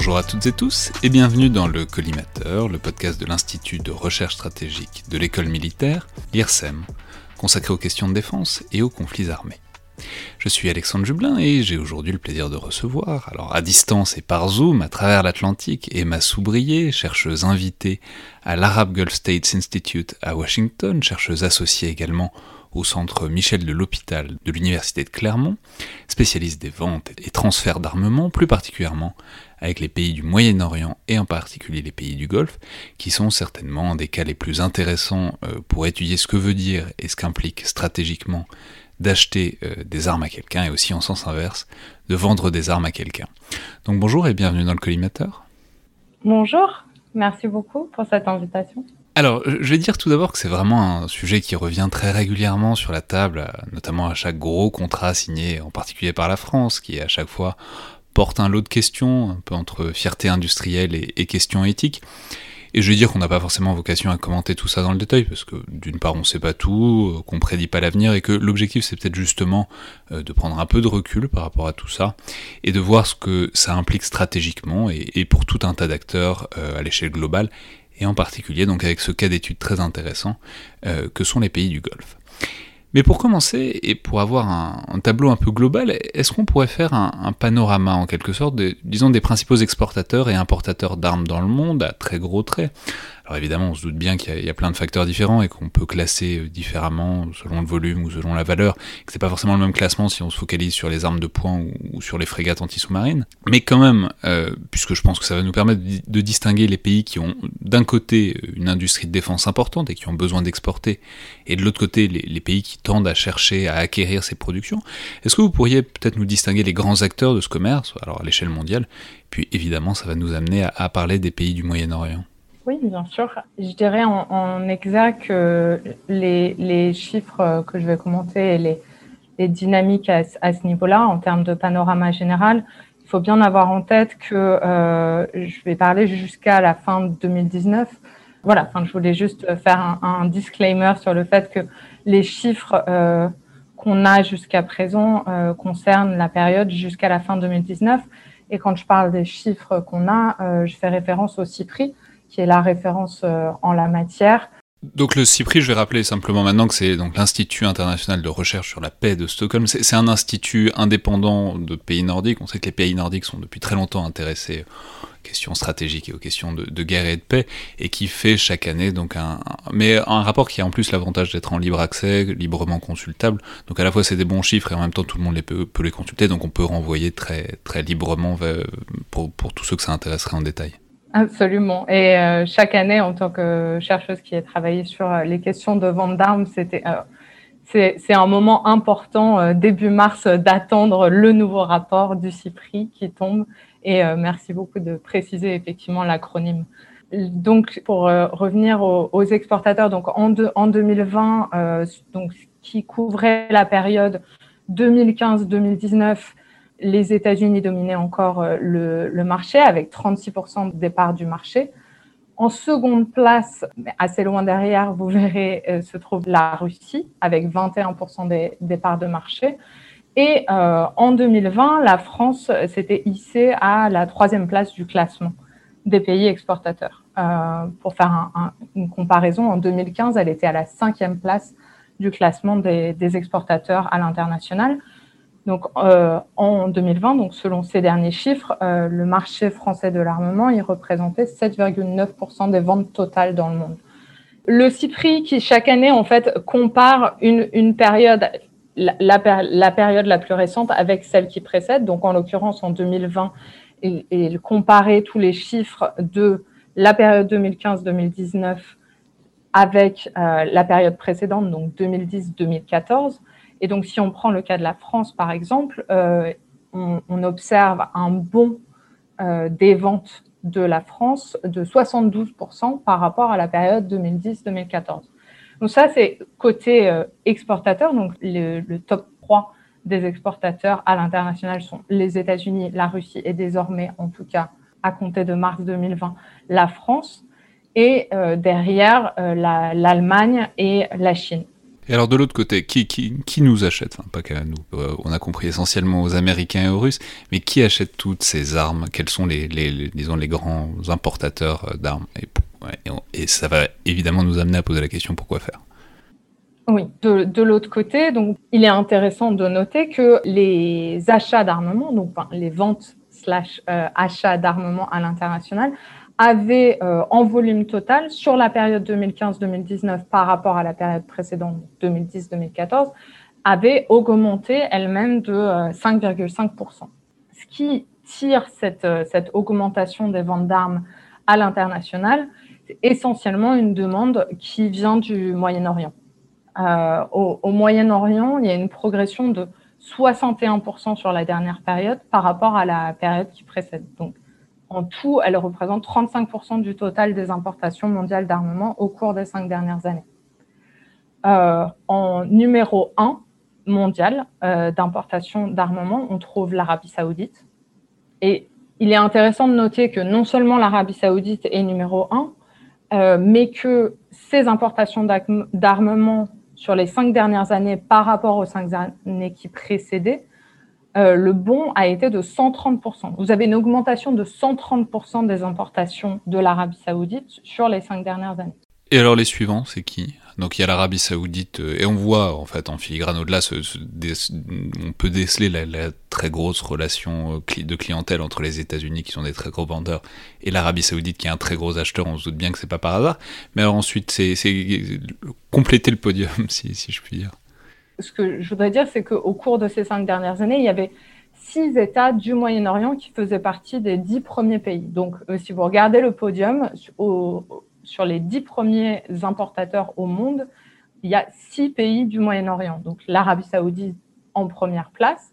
Bonjour à toutes et tous et bienvenue dans le Collimateur, le podcast de l'Institut de recherche stratégique de l'école militaire, l'IRSEM, consacré aux questions de défense et aux conflits armés. Je suis Alexandre Jublin et j'ai aujourd'hui le plaisir de recevoir, alors à distance et par Zoom, à travers l'Atlantique, Emma Soubrier, chercheuse invitée à l'Arab Gulf States Institute à Washington, chercheuse associée également au centre Michel de l'Hôpital de l'Université de Clermont, spécialiste des ventes et transferts d'armement, plus particulièrement avec les pays du Moyen-Orient et en particulier les pays du Golfe, qui sont certainement des cas les plus intéressants euh, pour étudier ce que veut dire et ce qu'implique stratégiquement d'acheter euh, des armes à quelqu'un et aussi en sens inverse de vendre des armes à quelqu'un. Donc bonjour et bienvenue dans le collimateur. Bonjour, merci beaucoup pour cette invitation. Alors, je vais dire tout d'abord que c'est vraiment un sujet qui revient très régulièrement sur la table, notamment à chaque gros contrat signé, en particulier par la France, qui à chaque fois porte un lot de questions, un peu entre fierté industrielle et, questions éthiques. Et je vais dire qu'on n'a pas forcément vocation à commenter tout ça dans le détail, parce que d'une part on sait pas tout, euh, qu'on prédit pas l'avenir, et que l'objectif c'est peut-être justement euh, de prendre un peu de recul par rapport à tout ça, et de voir ce que ça implique stratégiquement, et, pour tout un tas d'acteurs euh, à l'échelle globale, et en particulier donc avec ce cas d'étude très intéressant que sont les pays du Golfe. Mais pour commencer, et pour avoir un, tableau un peu global, est-ce qu'on pourrait faire un, panorama en quelque sorte, disons, des principaux exportateurs et importateurs d'armes dans le monde à très gros traits alors évidemment, on se doute bien qu'il y, a plein de facteurs différents et qu'on peut classer euh, différemment selon le volume ou selon la valeur, que c'est pas forcément le même classement si on se focalise sur les armes de poing ou, sur les frégates anti-sous-marines. Mais quand même, euh, puisque je pense que ça va nous permettre de distinguer les pays qui ont d'un côté une industrie de défense importante et qui ont besoin d'exporter, et de l'autre côté les, pays qui tendent à chercher à acquérir ces productions, est-ce que vous pourriez peut-être nous distinguer les grands acteurs de ce commerce, alors à l'échelle mondiale, puis évidemment ça va nous amener à parler des pays du Moyen-Orient? Oui, bien sûr. Je dirais en, en exact que les, chiffres que je vais commenter et les, dynamiques à, ce niveau-là, en termes de panorama général, il faut bien avoir en tête que euh, je vais parler jusqu'à la fin de 2019. Voilà, enfin, je voulais juste faire un, disclaimer sur le fait que les chiffres euh, qu'on a jusqu'à présent euh, concernent la période jusqu'à la fin 2019. Et quand je parle des chiffres qu'on a, je fais référence au CIPRI, qui est la référence euh, en la matière. Donc le CIPRI, je vais rappeler simplement maintenant que c'est donc l'Institut international de recherche sur la paix de Stockholm. C'est un institut indépendant de pays nordiques. On sait que les pays nordiques sont depuis très longtemps intéressés aux questions stratégiques et aux questions de, guerre et de paix, et qui fait chaque année donc un, mais un rapport qui a en plus l'avantage d'être en libre accès, librement consultable. Donc à la fois c'est des bons chiffres et en même temps tout le monde peut, les consulter, donc on peut renvoyer très très librement pour tous ceux que ça intéresserait en détail. Absolument. Et euh, chaque année, en tant que chercheuse qui a travaillé sur euh, les questions de vente d'armes, c'était euh, c'est un moment important début mars d'attendre le nouveau rapport du CIPRI qui tombe. Et merci beaucoup de préciser effectivement l'acronyme. Donc, pour revenir aux, exportateurs, donc en, en 2020, donc qui couvrait la période 2015-2019 les États-Unis dominaient encore euh, le, marché avec 36% des parts du marché. En seconde place, assez loin derrière, vous verrez, euh, se trouve la Russie avec 21% des, parts de marché. Et euh, en 2020, la France s'était hissée à la troisième place du classement des pays exportateurs. pour faire une comparaison, en 2015, elle était à la cinquième place du classement des, exportateurs à l'international. Donc, en 2020, donc selon ces derniers chiffres, le marché français de l'armement, il représentait 7,9% des ventes totales dans le monde. Le CIPRI qui chaque année en fait compare une, période, la, période la plus récente avec celle qui précède. Donc en l'occurrence en 2020, il, comparait tous les chiffres de la période 2015-2019 avec euh, la période précédente, donc 2010-2014. Et donc si on prend le cas de la France par exemple, euh, on, observe un bond euh, des ventes de la France de 72% par rapport à la période 2010-2014. Donc ça, c'est côté euh, exportateur. Donc le, top 3 des exportateurs à l'international sont les États-Unis, la Russie et désormais, en tout cas, à compter de mars 2020, la France. Et derrière, l'Allemagne et la Chine. Et alors de l'autre côté, qui, qui, nous achète? Enfin, pas qu'à nous, euh, on a compris essentiellement aux Américains et aux Russes, mais qui achète toutes ces armes? Quels sont les, disons, les grands importateurs euh, d'armes? Et, ça va évidemment nous amener à poser la question pourquoi faire? Oui, de, l'autre côté, donc, il est intéressant de noter que les achats d'armement, donc les ventes slash euh, achats d'armement à l'international, avait euh, en volume total sur la période 2015-2019 par rapport à la période précédente 2010-2014 avait augmenté elle-même de 5,5%. Euh, Ce qui tire cette, euh, cette augmentation des ventes d'armes à l'international, c'est essentiellement une demande qui vient du Moyen-Orient. au, au Moyen-Orient, il y a une progression de 61% sur la dernière période par rapport à la période qui précède. Donc, en tout, elle représente 35% du total des importations mondiales d'armement au cours des cinq dernières années. Euh, en numéro 1 mondial euh, d'importation d'armement, on trouve l'Arabie saoudite. Et il est intéressant de noter que non seulement l'Arabie saoudite est numéro 1, euh, mais que ces importations d'armement sur les cinq dernières années par rapport aux cinq années qui précédaient euh, le bon a été de 130%. Vous avez une augmentation de 130% des importations de l'Arabie saoudite sur les cinq dernières années. Et alors les suivants, c'est qui? Donc il y a l'Arabie saoudite, euh, et on voit en fait en filigrane au-delà, on peut déceler la, très grosse relation euh, de clientèle entre les États-Unis qui sont des très gros vendeurs et l'Arabie saoudite qui est un très gros acheteur, on se doute bien que c'est pas par hasard. Mais alors ensuite, c'est compléter le podium, si je puis dire ce que je voudrais dire, c'est qu'au cours de ces cinq dernières années, il y avait six États du Moyen-Orient qui faisaient partie des dix premiers pays. Donc, euh, si vous regardez le podium, sur les dix premiers importateurs au monde, il y a six pays du Moyen-Orient. Donc, l'Arabie saoudite en première place,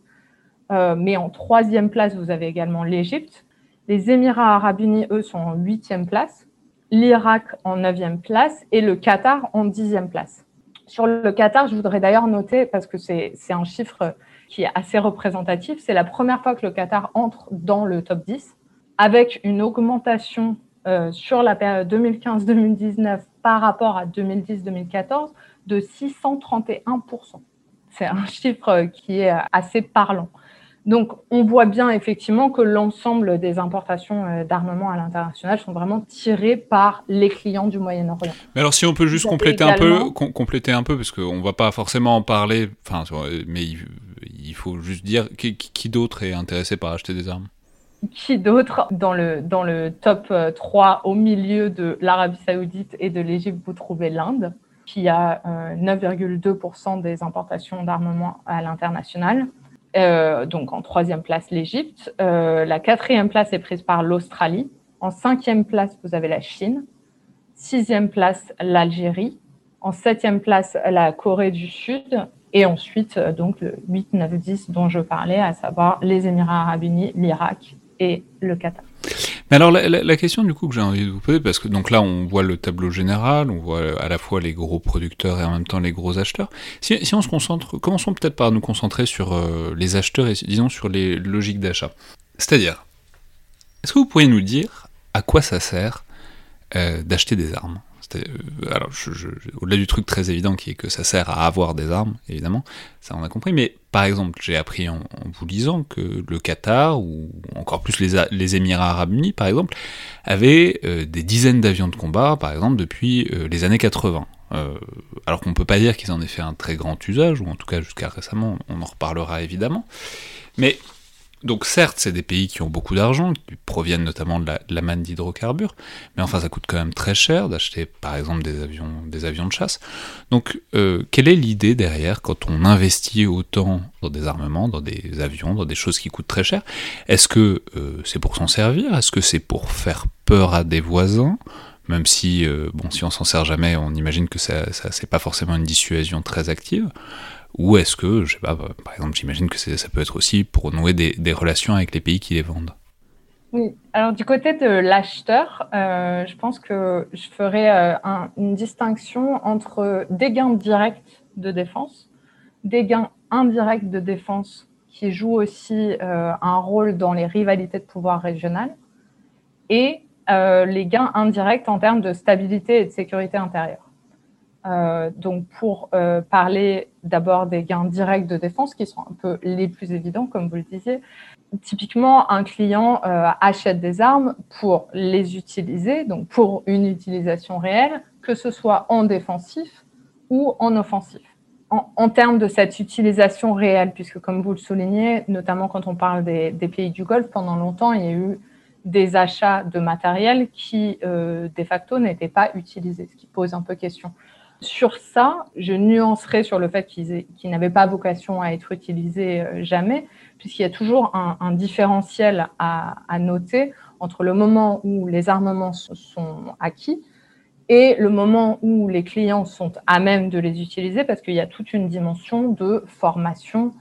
euh, mais en troisième place, vous avez également l'Égypte. Les Émirats arabes unis, eux, sont en huitième place, l'Irak en neuvième place et le Qatar en dixième place. Sur le Qatar, je voudrais d'ailleurs noter, parce que c'est un chiffre qui est assez représentatif, c'est la première fois que le Qatar entre dans le top 10, avec une augmentation euh, sur la période 2015-2019 par rapport à 2010-2014 de 631%. C'est un chiffre qui est assez parlant. Donc, on voit bien effectivement que l'ensemble des importations euh, d'armement à l'international sont vraiment tirées par les clients du Moyen-Orient. Mais alors, si on peut juste compléter un peu, compléter un peu, parce qu'on va pas forcément en parler, enfin, mais il, faut juste dire qui, d'autre est intéressé par acheter des armes? Qui d'autre? Dans le, dans le top 3 euh, au milieu de l'Arabie saoudite et de l'Égypte, vous trouvez l'Inde, qui a 9,2% euh, des importations d'armement à l'international. Euh, donc en troisième place l'Égypte. Euh, la quatrième place est prise par l'Australie. En cinquième place, vous avez la Chine. Sixième place, l'Algérie. En septième place, la Corée du Sud. Et ensuite, euh, donc le 8, 9, 10 dont je parlais, à savoir les Émirats arabes unis, l'Irak et le Qatar. Mais alors la, question du coup que j'ai envie de vous poser, parce que donc là on voit le tableau général, on voit à la fois les gros producteurs et en même temps les gros acheteurs. Si, on se concentre, commençons peut-être par nous concentrer sur euh, les acheteurs et disons sur les logiques d'achat? C'est-à-dire, est-ce que vous pourriez nous dire à quoi ça sert euh, d'acheter des armes? Alors, au-delà du truc très évident qui est que ça sert à avoir des armes, évidemment, ça on a compris, mais par exemple, j'ai appris en, vous lisant que le Qatar, ou encore plus les, Émirats Arabes Unis, par exemple, avaient des dizaines d'avions de combat, par exemple, depuis les années 80. alors qu'on peut pas dire qu'ils en aient fait un très grand usage, ou en tout cas jusqu'à récemment, on en reparlera évidemment. Mais donc certes, c'est des pays qui ont beaucoup d'argent, qui proviennent notamment de la, manne d'hydrocarbures, mais enfin ça coûte quand même très cher d'acheter par exemple des avions, de chasse. Donc euh, quelle est l'idée derrière quand on investit autant dans des armements, dans des avions, dans des choses qui coûtent très cher? Est-ce que euh, c'est pour s'en servir? Est-ce que c'est pour faire peur à des voisins? Même si, euh, bon, si on s'en sert jamais, on imagine que ça, ça c'est pas forcément une dissuasion très active. Ou est-ce que, je sais pas, par exemple, j'imagine que ça peut être aussi pour nouer des, relations avec les pays qui les vendent Oui, alors du côté de l'acheteur, euh, je pense que je ferais euh, une distinction entre des gains directs de défense, des gains indirects de défense qui jouent aussi euh, un rôle dans les rivalités de pouvoir régionales, et les gains indirects en termes de stabilité et de sécurité intérieure. Euh, donc, pour euh, parler d'abord des gains directs de défense, qui sont un peu les plus évidents, comme vous le disiez, typiquement, un client euh, achète des armes pour les utiliser, donc pour une utilisation réelle, que ce soit en défensif ou en offensif. En, termes de cette utilisation réelle, puisque comme vous le soulignez, notamment quand on parle des, des pays du Golfe, pendant longtemps, il y a eu des achats de matériel qui, de facto, n'étaient pas utilisés, ce qui pose un peu question. Sur ça, je nuancerai sur le fait qu'ils n'avaient pas vocation à être utilisés euh, jamais, puisqu'il y a toujours un, différentiel à, noter entre le moment où les armements sont acquis et le moment où les clients sont à même de les utiliser, parce qu'il y a toute une dimension de formation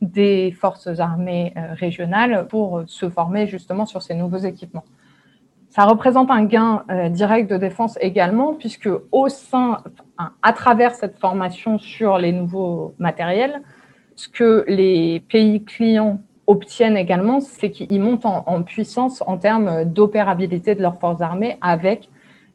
des forces armées euh, régionales pour se former justement sur ces nouveaux équipements. Ça représente un gain euh, direct de défense également, puisque au sein, à travers cette formation sur les nouveaux matériels, ce que les pays clients obtiennent également, c'est qu'ils montent en, puissance en termes d'opérabilité de leurs forces armées avec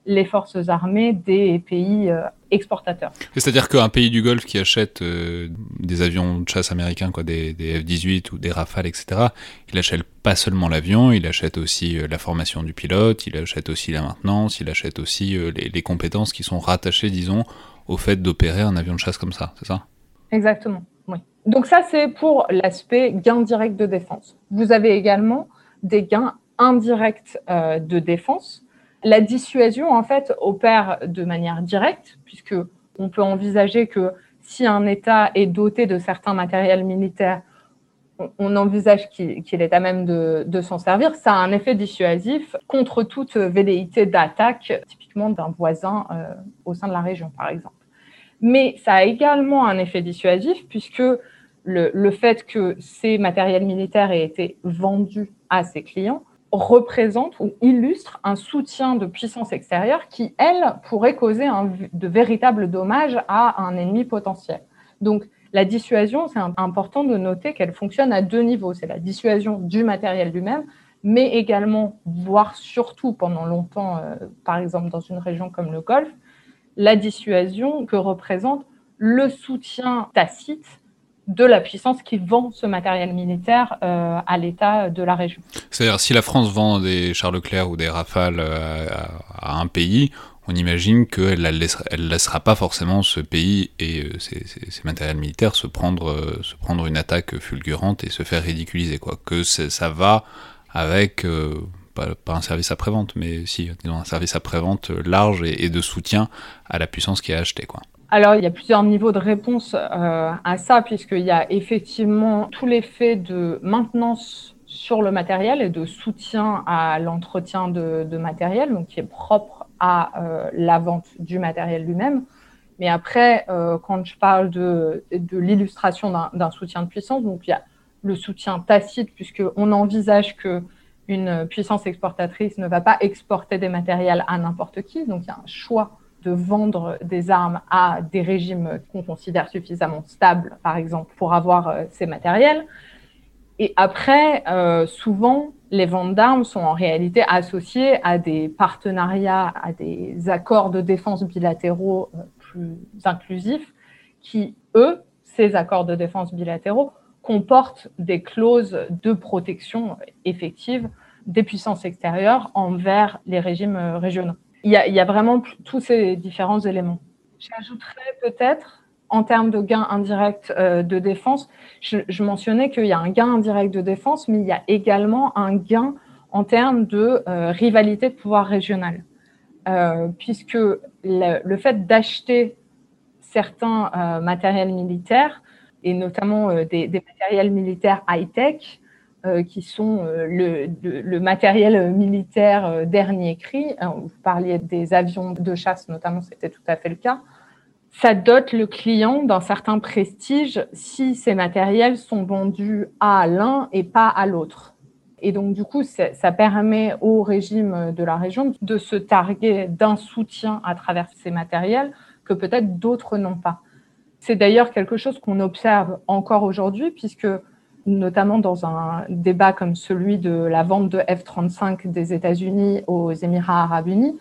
les forces armées des pays euh, exportateurs. C'est-à-dire qu'un pays du Golfe qui achète euh, des avions de chasse américains, quoi, des, F-18 ou des Rafales, etc., il achète pas seulement l'avion, il achète aussi euh, la formation du pilote, il achète aussi la maintenance, il achète aussi les, compétences qui sont rattachées, disons, au fait d'opérer un avion de chasse comme ça, c'est ça? Exactement, oui. Donc ça, c'est pour l'aspect gain direct de défense. Vous avez également des gains indirects de défense la dissuasion, en fait, opère de manière directe, puisque on peut envisager que si un État est doté de certains matériels militaires, on envisage qu'il est à même de, s'en servir. Ça a un effet dissuasif contre toute velléité d'attaque, typiquement d'un voisin euh, au sein de la région, par exemple. Mais ça a également un effet dissuasif, puisque le, le fait que ces matériels militaires aient été vendus à ses clients représente ou illustre un soutien de puissance extérieure qui, elle, pourrait causer de véritables dommages à un ennemi potentiel. Donc, la dissuasion, c'est important de noter qu'elle fonctionne à deux niveaux. C'est la dissuasion du matériel lui-même, mais également, voire surtout pendant longtemps, euh, par exemple dans une région comme le Golfe, la dissuasion que représente le soutien tacite de la puissance qui vend ce matériel militaire euh, à l'État de la région. C'est-à-dire, si la France vend des Charles Leclerc ou des Rafales euh, à, un pays, on imagine qu'elle ne laissera, pas forcément ce pays et euh, ses, matériels militaires se prendre, une attaque fulgurante et se faire ridiculiser. Que ça va avec, pas, un service après-vente, mais si, un service après-vente large et, et, de soutien à la puissance qui a acheté. Quoi. Alors, il y a plusieurs niveaux de réponse euh, à ça, puisqu'il y a effectivement tout l'effet de maintenance sur le matériel et de soutien à l'entretien de, matériel, donc qui est propre à euh, la vente du matériel lui-même. Mais après, euh, quand je parle de, de l'illustration d'un soutien de puissance, donc il y a le soutien tacite, puisqu'on envisage que une puissance exportatrice ne va pas exporter des matériels à n'importe qui, donc il y a un choix de vendre des armes à des régimes qu'on considère suffisamment stables, par exemple, pour avoir euh, ces matériels. Et après, souvent, les ventes d'armes sont en réalité associées à des partenariats, à des accords de défense bilatéraux plus inclusifs qui, eux, ces accords de défense bilatéraux, comportent des clauses de protection effective des puissances extérieures envers les régimes régionaux. Il y a, vraiment tous ces différents éléments. J'ajouterais peut-être, en termes de gains indirects euh, de défense, je, mentionnais qu'il y a un gain indirect de défense, mais il y a également un gain en termes de euh, rivalité de pouvoir régional. Euh, puisque le, fait d'acheter certains matériels militaires, et notamment des, matériels militaires high-tech, qui sont euh, le, matériel militaire euh, dernier cri. Vous parliez des avions de chasse, notamment, c'était tout à fait le cas. Ça dote le client d'un certain prestige si ces matériels sont vendus à l'un et pas à l'autre. Et donc, du coup, ça permet au régime de la région de se targuer d'un soutien à travers ces matériels que peut-être d'autres n'ont pas. C'est d'ailleurs quelque chose qu'on observe encore aujourd'hui, puisque notamment dans un débat comme celui de la vente de F-35 des États-Unis aux Émirats arabes unis.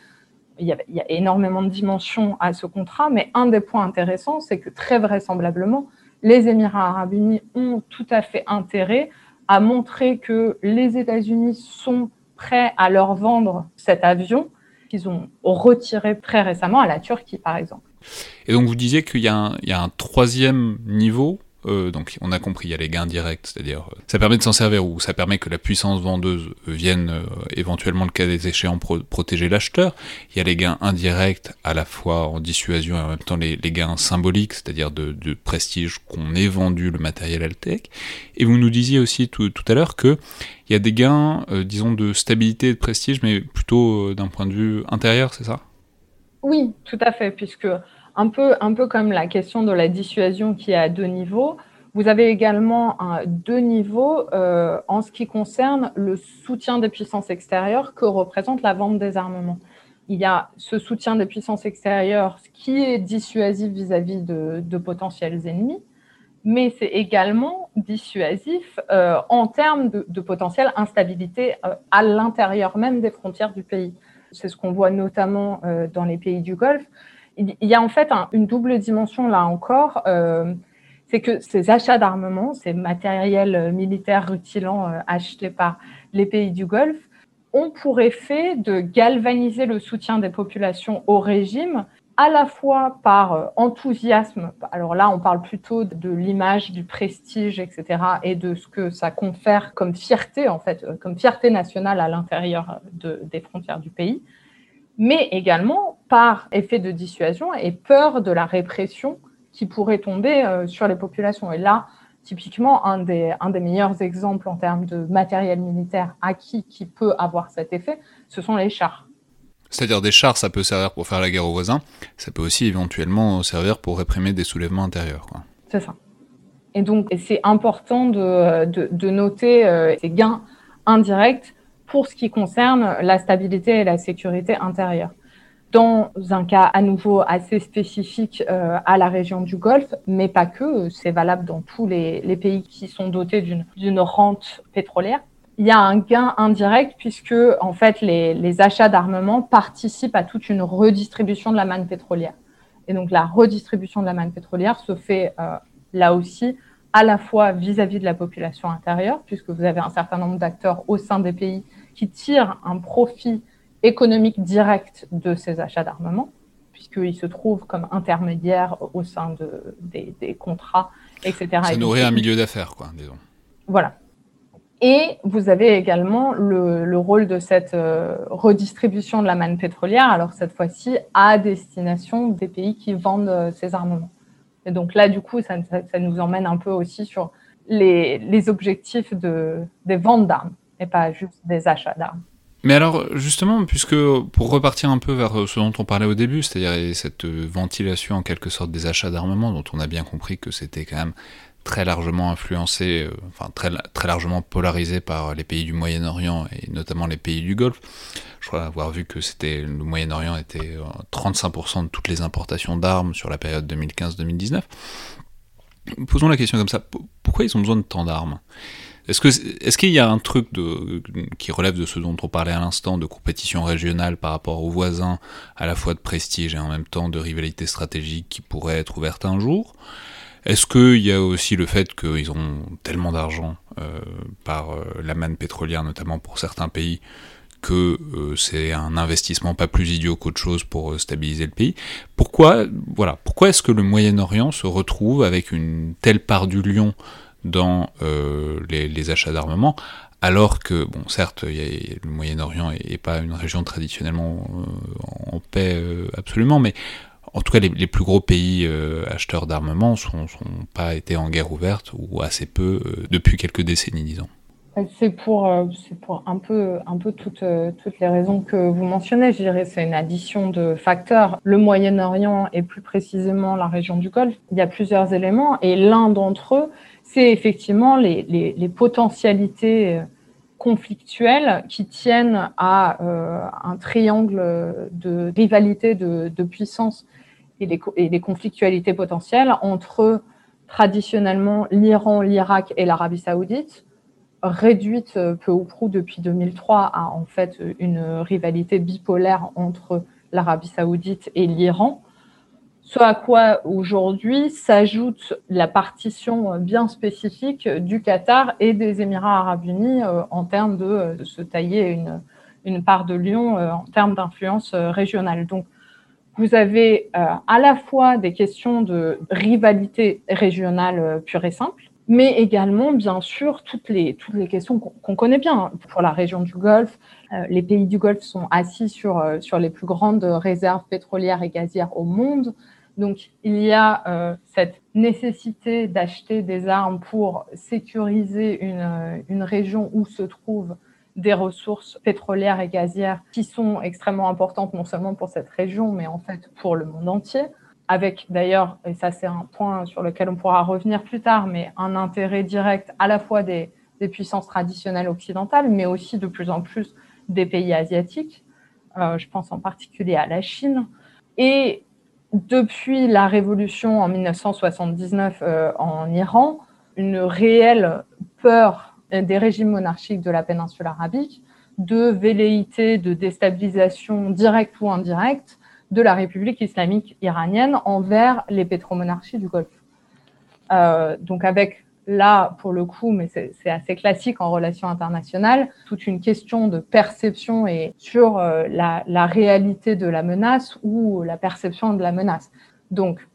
Il y, a, énormément de dimensions à ce contrat, mais un des points intéressants, c'est que très vraisemblablement, les Émirats arabes unis ont tout à fait intérêt à montrer que les États-Unis sont prêts à leur vendre cet avion qu'ils ont retiré très récemment à la Turquie, par exemple. Et donc vous disiez qu'il y, a un troisième niveau euh, donc on a compris, il y a les gains directs, c'est-à-dire euh, ça permet de s'en servir ou ça permet que la puissance vendeuse vienne euh, éventuellement le cas des échéants protéger l'acheteur. Il y a les gains indirects à la fois en dissuasion et en même temps les, gains symboliques, c'est-à-dire de, prestige qu'on ait vendu le matériel Altec. Et vous nous disiez aussi tout, à l'heure que il y a des gains, disons, de stabilité et de prestige, mais plutôt d'un point de vue intérieur, c'est ça? Oui, tout à fait, puisque un peu, un peu comme la question de la dissuasion qui est à deux niveaux. Vous avez également deux niveaux euh, en ce qui concerne le soutien des puissances extérieures que représente la vente des armements. Il y a ce soutien des puissances extérieures qui est dissuasif vis-à-vis de, potentiels ennemis, mais c'est également dissuasif euh, en termes de, potentielle instabilité euh, à l'intérieur même des frontières du pays. C'est ce qu'on voit notamment dans les pays du Golfe il y a en fait une double dimension là encore. Euh, c'est que ces achats d'armement, ces matériels militaires rutilants euh, achetés par les pays du Golfe, ont pour effet de galvaniser le soutien des populations au régime, à la fois par euh, enthousiasme, alors là on parle plutôt de l'image, du prestige, etc., et de ce que ça confère comme fierté, en fait, comme fierté nationale à l'intérieur des frontières du pays, mais également par effet de dissuasion et peur de la répression qui pourrait tomber euh, sur les populations. Et là, typiquement, un des, un des meilleurs exemples en termes de matériel militaire acquis qui peut avoir cet effet, ce sont les chars. C'est-à-dire des chars, ça peut servir pour faire la guerre aux voisins, ça peut aussi éventuellement servir pour réprimer des soulèvements intérieurs. C'est ça. Et donc, c'est important de, de, de noter euh, ces gains indirects pour ce qui concerne la stabilité et la sécurité intérieure. Dans un cas à nouveau assez spécifique euh, à la région du Golfe, mais pas que, c'est valable dans tous les, pays qui sont dotés d'une rente pétrolière. Il y a un gain indirect puisque en fait les, achats d'armement participent à toute une redistribution de la manne pétrolière. Et donc la redistribution de la manne pétrolière se fait euh, là aussi à la fois vis-à-vis de la population intérieure, puisque vous avez un certain nombre d'acteurs au sein des pays qui tirent un profit économique direct de ces achats d'armement, puisqu'ils se trouvent comme intermédiaires au sein de, des, contrats, etc. Ça nourrit un milieu d'affaires, quoi, disons. Voilà. Et vous avez également le, rôle de cette euh, redistribution de la manne pétrolière, alors cette fois-ci à destination des pays qui vendent euh, ces armements. Et donc là, du coup, ça, nous emmène un peu aussi sur les, objectifs de, des ventes d'armes et pas juste des achats d'armes. Mais alors, justement, puisque pour repartir un peu vers ce dont on parlait au début, c'est-à-dire cette ventilation en quelque sorte des achats d'armement, dont on a bien compris que c'était quand même très largement influencé, euh, enfin très, très largement polarisé par les pays du Moyen-Orient et notamment les pays du Golfe. Je crois avoir vu que c'était le Moyen-Orient était 35% euh, de toutes les importations d'armes sur la période 2015-2019. Posons la question comme ça, pourquoi ils ont besoin de tant d'armes? Est-ce qu'il y a un truc qui relève de ce dont on parlait à l'instant, de compétition régionale par rapport aux voisins, à la fois de prestige et en même temps de rivalité stratégique qui pourrait être ouverte un jour? Est-ce qu'il y a aussi le fait qu'ils ont tellement d'argent euh, par euh, la manne pétrolière, notamment pour certains pays, que euh, c'est un investissement pas plus idiot qu'autre chose pour stabiliser le pays? Pourquoi est-ce que le Moyen-Orient se retrouve avec une telle part du lion dans euh, les, achats d'armement, alors que, bon, certes, le Moyen-Orient n'est pas une région traditionnellement euh, en paix euh, absolument, mais en tout cas, les, plus gros pays acheteurs d'armement ne sont, pas été en guerre ouverte, ou assez peu, depuis quelques décennies, disons. C'est pour, pour un peu, un peu toutes, toutes les raisons que vous mentionnez. Je dirais c'est une addition de facteurs. Le Moyen-Orient et plus précisément la région du Golfe, il y a plusieurs éléments et l'un d'entre eux, c'est effectivement les, potentialités euh, conflictuelles qui tiennent à euh, un triangle de rivalité de, puissance et les, conflictualités potentielles entre traditionnellement l'Iran, l'Irak et l'Arabie saoudite, réduite euh, peu ou prou depuis 2003 à en fait une rivalité bipolaire entre l'Arabie saoudite et l'Iran, ce à quoi aujourd'hui s'ajoute la partition bien spécifique du Qatar et des Émirats arabes unis euh, en termes de, se tailler une, une, part de lion euh, en termes d'influence euh, régionale. Donc, vous avez à la fois des questions de rivalité régionale pure et simple, mais également, bien sûr, toutes les, toutes les questions qu'on connaît bien. Pour la région du Golfe, les pays du Golfe sont assis sur, sur les plus grandes réserves pétrolières et gazières au monde. Donc, il y a euh, cette nécessité d'acheter des armes pour sécuriser une, euh, une, région où se trouvent des ressources pétrolières et gazières qui sont extrêmement importantes, non seulement pour cette région, mais en fait pour le monde entier. Avec d'ailleurs, et ça c'est un point sur lequel on pourra revenir plus tard, mais un intérêt direct à la fois des, des puissances traditionnelles occidentales, mais aussi de plus en plus des pays asiatiques. Euh, je pense en particulier à la Chine. Et depuis la révolution en 1979 euh, en Iran, une réelle peur des régimes monarchiques de la péninsule arabique de velléité de déstabilisation directe ou indirecte de la République islamique iranienne envers les pétromonarchies du Golfe. Euh, donc avec là, pour le coup, mais c'est assez classique en relations internationales, toute une question de perception et sur euh, la, réalité de la menace ou la perception de la menace. Donc,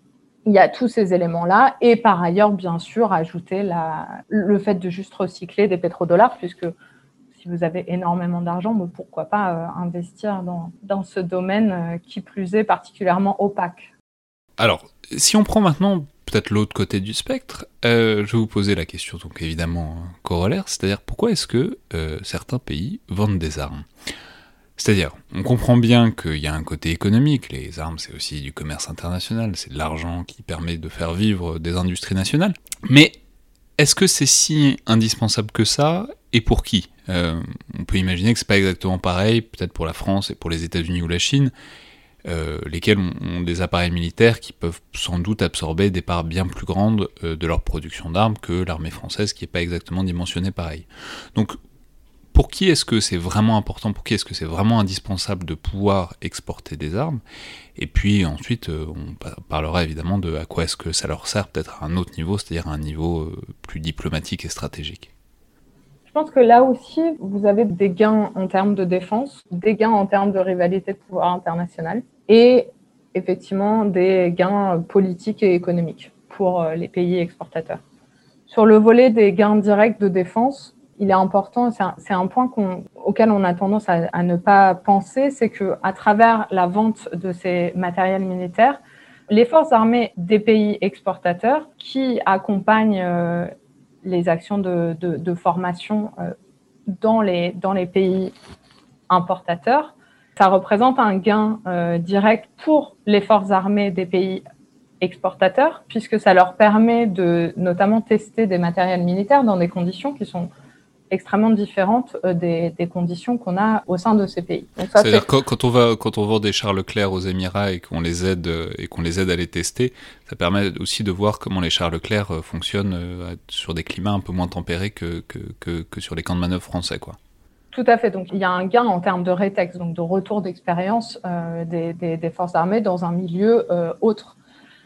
il y a tous ces éléments-là et par ailleurs, bien sûr, ajouter le fait de juste recycler des pétrodollars, puisque si vous avez énormément d'argent, pourquoi pas euh, investir dans, ce domaine euh, qui plus est particulièrement opaque. Alors, si on prend maintenant peut-être l'autre côté du spectre, euh, je vais vous poser la question, donc évidemment corollaire, c'est-à-dire pourquoi est-ce que euh, certains pays vendent des armes? C'est-à-dire, on comprend bien qu'il y a un côté économique, les armes c'est aussi du commerce international, c'est de l'argent qui permet de faire vivre des industries nationales, mais est-ce que c'est si indispensable que ça, et pour qui? Euh, On peut imaginer que c'est pas exactement pareil, peut-être pour la France et pour les États-Unis ou la Chine, euh, lesquels ont, des appareils militaires qui peuvent sans doute absorber des parts bien plus grandes euh, de leur production d'armes que l'armée française qui n'est pas exactement dimensionnée pareil. Donc pour qui est-ce que c'est vraiment important, pour qui est-ce que c'est vraiment indispensable de pouvoir exporter des armes? Et puis ensuite, euh, on parlera évidemment de à quoi est-ce que ça leur sert peut-être à un autre niveau, c'est-à-dire à un niveau plus diplomatique et stratégique. Je pense que là aussi, vous avez des gains en termes de défense, des gains en termes de rivalité de pouvoir international et effectivement des gains politiques et économiques pour euh, les pays exportateurs. Sur le volet des gains directs de défense, il est important, c'est un, point auquel on a tendance à, ne pas penser, c'est que à travers la vente de ces matériels militaires, les forces armées des pays exportateurs qui accompagnent euh, les actions de, formation euh, dans, les, pays importateurs. Ça représente un gain euh, direct pour les forces armées des pays exportateurs, puisque ça leur permet de notamment tester des matériels militaires dans des conditions qui sont extrêmement différentes euh, des, conditions qu'on a au sein de ces pays. C'est-à-dire quand, quand, on va quand on vend des chars Leclerc aux Émirats et qu'on les aide et qu'on les aide à les tester, ça permet aussi de voir comment les chars Leclerc euh, fonctionnent euh, sur des climats un peu moins tempérés que, que, que, sur les camps de manœuvre français, quoi. Tout à fait. Donc, il y a un gain en termes de rétex, donc de retour d'expérience des, des, forces armées dans un milieu autre.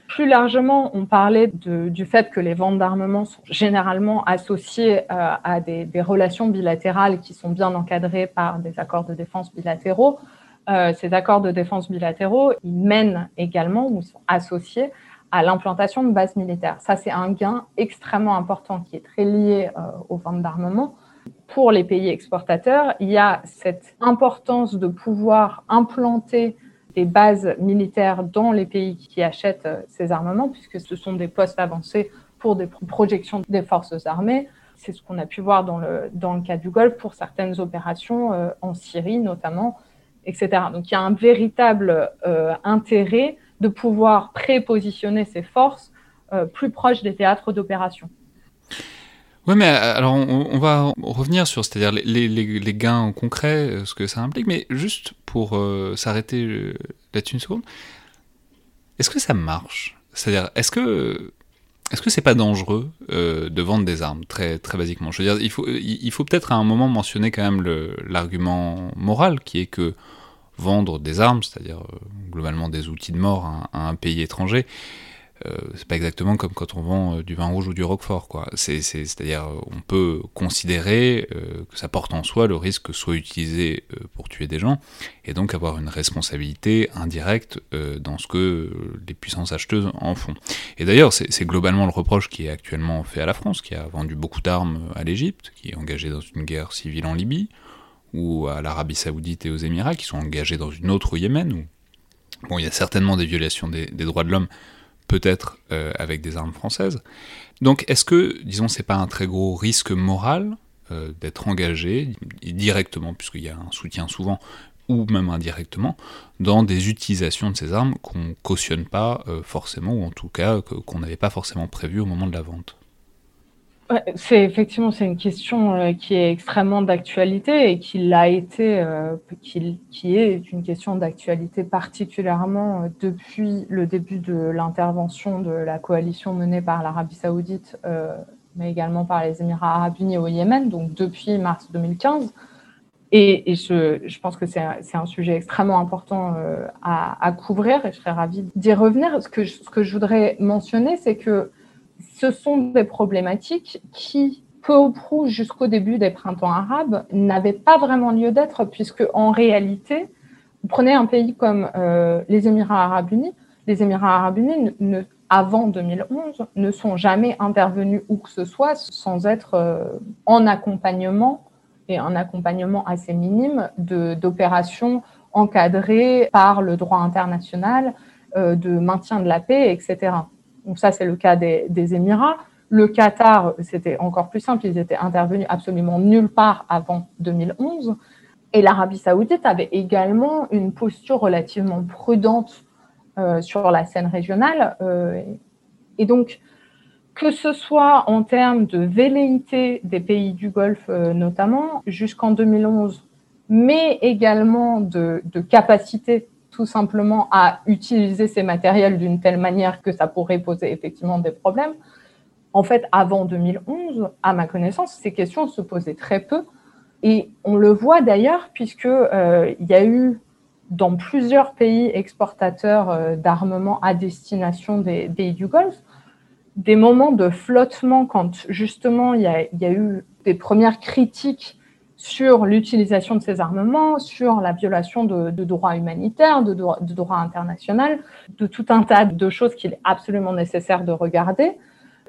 Plus largement, on parlait du fait que les ventes d'armement sont généralement associées euh, à des, relations bilatérales qui sont bien encadrées par des accords de défense bilatéraux. Euh, ces accords de défense bilatéraux, ils mènent également ou sont associés à l'implantation de bases militaires. Ça, c'est un gain extrêmement important qui est très lié euh, aux ventes d'armement. Pour les pays exportateurs, il y a cette importance de pouvoir implanter des bases militaires dans les pays qui achètent euh, ces armements, puisque ce sont des postes avancés pour des projections des forces armées. C'est ce qu'on a pu voir dans le, dans le cas du Golfe pour certaines opérations euh, en Syrie notamment, etc. Donc il y a un véritable euh, intérêt de pouvoir prépositionner ces forces plus proches des théâtres d'opération. Oui, mais alors on, va revenir sur, c'est-à-dire les, les, les, gains concrets, ce que ça implique, mais juste pour euh, s'arrêter euh, là-dessus une seconde. Est-ce que ça marche? C'est-à-dire, est-ce que est-ce que c'est pas dangereux euh, de vendre des armes très très basiquement? Je veux dire, il faut il faut peut-être à un moment mentionner quand même l'argument moral qui est que vendre des armes, c'est-à-dire globalement des outils de mort à un pays étranger, euh, c'est pas exactement comme quand on vend euh, du vin rouge ou du roquefort, quoi. C'est, c'est-à-dire, euh, on peut considérer que ça porte en soi le risque que soit utilisé pour tuer des gens, et donc avoir une responsabilité indirecte dans ce que les puissances acheteuses en font. Et d'ailleurs, c'est, globalement le reproche qui est actuellement fait à la France, qui a vendu beaucoup d'armes à l'Égypte, qui est engagée dans une guerre civile en Libye, ou à l'Arabie Saoudite et aux Émirats, qui sont engagés dans une autre au Yémen, bon, il y a certainement des violations des droits de l'homme, peut-être euh, avec des armes françaises. Donc est-ce que, disons, c'est pas un très gros risque moral euh, d'être engagé directement, puisqu'il y a un soutien souvent, ou même indirectement, dans des utilisations de ces armes qu'on cautionne pas euh, forcément, ou en tout cas qu'on n'avait pas forcément prévu au moment de la vente? C'est effectivement c'est une question euh, qui est extrêmement d'actualité et qui l'a été, euh, qui, qui, est une question d'actualité particulièrement euh, depuis le début de l'intervention de la coalition menée par l'Arabie Saoudite, mais également par les Émirats Arabes Unis au Yémen, donc depuis mars 2015. Et, et je, je, pense que c'est un, sujet extrêmement important à, à, couvrir et je serais ravie d'y revenir. Ce que, ce que je voudrais mentionner, c'est que ce sont des problématiques qui, peu ou prou jusqu'au début des printemps arabes, n'avaient pas vraiment lieu d'être, puisque en réalité, vous prenez un pays comme euh, les Émirats arabes unis, les Émirats arabes unis, avant 2011, ne sont jamais intervenus où que ce soit sans être euh, en accompagnement, et un accompagnement assez minime, d'opérations encadrées par le droit international, euh, de maintien de la paix, etc. Donc ça, c'est le cas des, Émirats. Le Qatar, c'était encore plus simple, ils étaient intervenus absolument nulle part avant 2011. Et l'Arabie saoudite avait également une posture relativement prudente euh, sur la scène régionale. Euh, et donc, que ce soit en termes de velléité des pays du Golfe euh, notamment, jusqu'en 2011, mais également de, de capacité tout simplement à utiliser ces matériels d'une telle manière que ça pourrait poser effectivement des problèmes. En fait, avant 2011, à ma connaissance, ces questions se posaient très peu. Et on le voit d'ailleurs, puisqu'il euh, y a eu dans plusieurs pays exportateurs euh, d'armement à destination des pays du Golfe, des moments de flottement quand justement il y, y, a eu des premières critiques sur l'utilisation de ces armements, sur la violation de, droits humanitaires, de, de droit international, de tout un tas de choses qu'il est absolument nécessaire de regarder.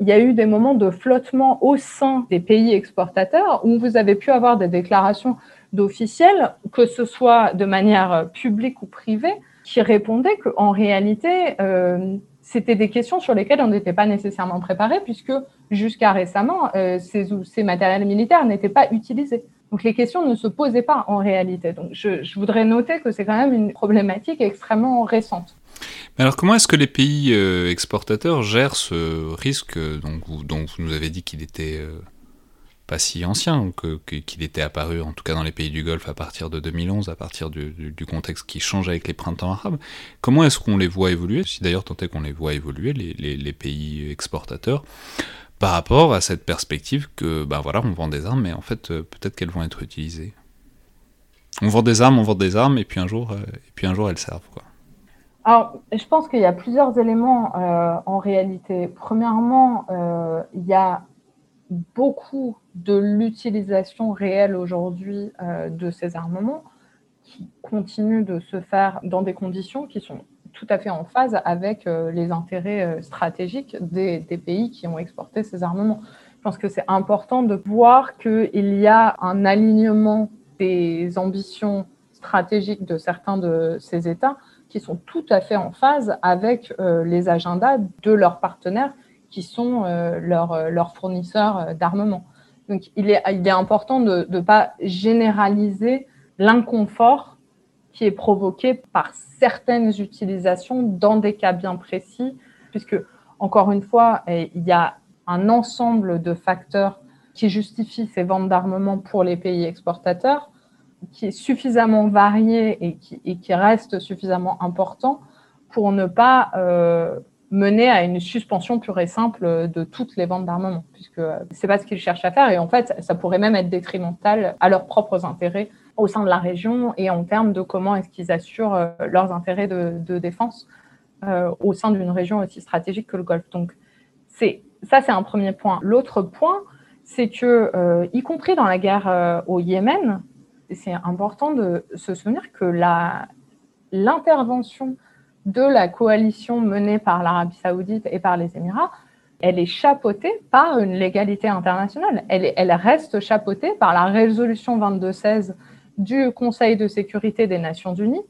Il y a eu des moments de flottement au sein des pays exportateurs où vous avez pu avoir des déclarations d'officiels, que ce soit de manière publique ou privée, qui répondaient qu'en réalité, euh, c'était des questions sur lesquelles on n'était pas nécessairement préparé, puisque jusqu'à récemment, euh, ces matériels militaires n'étaient pas utilisés. Donc les questions ne se posaient pas en réalité. Je, voudrais noter que c'est quand même une problématique extrêmement récente. Alors comment est-ce que les pays euh, exportateurs gèrent ce risque dont vous, dont vous nous avez dit qu'il était euh, pas si ancien, qu'il était apparu en tout cas dans les pays du Golfe à partir de 2011, à partir du, contexte qui change avec les printemps arabes. Comment est-ce qu'on les voit évoluer? Si d'ailleurs tant est qu'on les voit évoluer, les, pays exportateurs, par rapport à cette perspective que, ben voilà, on vend des armes, mais en fait, euh, peut-être qu'elles vont être utilisées. On vend des armes, on vend des armes, et puis un jour, euh, et puis un jour elles servent. Quoi. Alors, je pense qu'il y a plusieurs éléments euh, en réalité. Premièrement, il y a beaucoup de l'utilisation réelle aujourd'hui de ces armements qui continuent de se faire dans des conditions qui sont tout à fait en phase avec euh, les intérêts euh, stratégiques des, pays qui ont exporté ces armements. Je pense que c'est important de voir qu'il y a un alignement des ambitions stratégiques de certains de ces États qui sont tout à fait en phase avec les agendas de leurs partenaires qui sont euh, euh, leurs, fournisseurs euh, d'armement. Donc, il est important de ne pas généraliser l'inconfort qui est provoqué par certaines utilisations dans des cas bien précis, puisque, encore une fois, il y a un ensemble de facteurs qui justifient ces ventes d'armement pour les pays exportateurs, qui est suffisamment varié et qui, reste suffisamment important pour ne pas mener à une suspension pure et simple de toutes les ventes d'armement, puisque c'est pas ce qu'ils cherchent à faire. Et en fait, ça pourrait même être détrimental à leurs propres intérêts au sein de la région et en termes de comment est-ce qu'ils assurent euh, leurs intérêts de, défense euh, au sein d'une région aussi stratégique que le Golfe. Donc, c'est ça, c'est un premier point. L'autre point, c'est que, euh, y compris dans la guerre au Yémen, c'est important de se souvenir que l'intervention de la coalition menée par l'Arabie saoudite et par les Émirats, elle est chapeautée par une légalité internationale. Elle, reste chapeautée par la résolution 2216 du Conseil de sécurité des Nations Unies,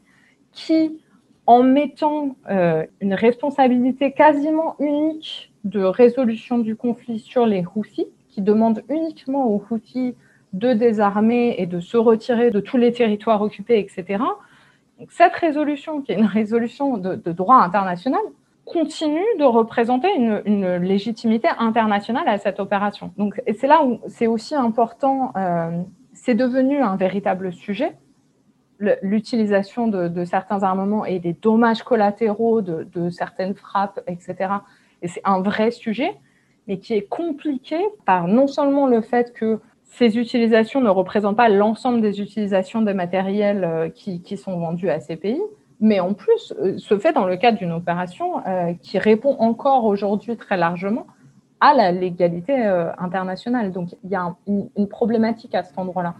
qui, en mettant euh, une responsabilité quasiment unique de résolution du conflit sur les Houthis, qui demande uniquement aux Houthis de désarmer et de se retirer de tous les territoires occupés, etc., cette résolution, qui est une résolution de, droit international, continue de représenter une, légitimité internationale à cette opération. Donc, c'est là où c'est aussi important, euh, c'est devenu un véritable sujet, l'utilisation de, certains armements et des dommages collatéraux de, de certaines frappes, etc. Et c'est un vrai sujet, mais qui est compliqué par non seulement le fait que ces utilisations ne représentent pas l'ensemble des utilisations des matériels euh, qui, sont vendus à ces pays, mais en plus euh, se fait dans le cadre d'une opération euh, qui répond encore aujourd'hui très largement à la légalité internationale. Donc il y a une problématique à cet endroit-là.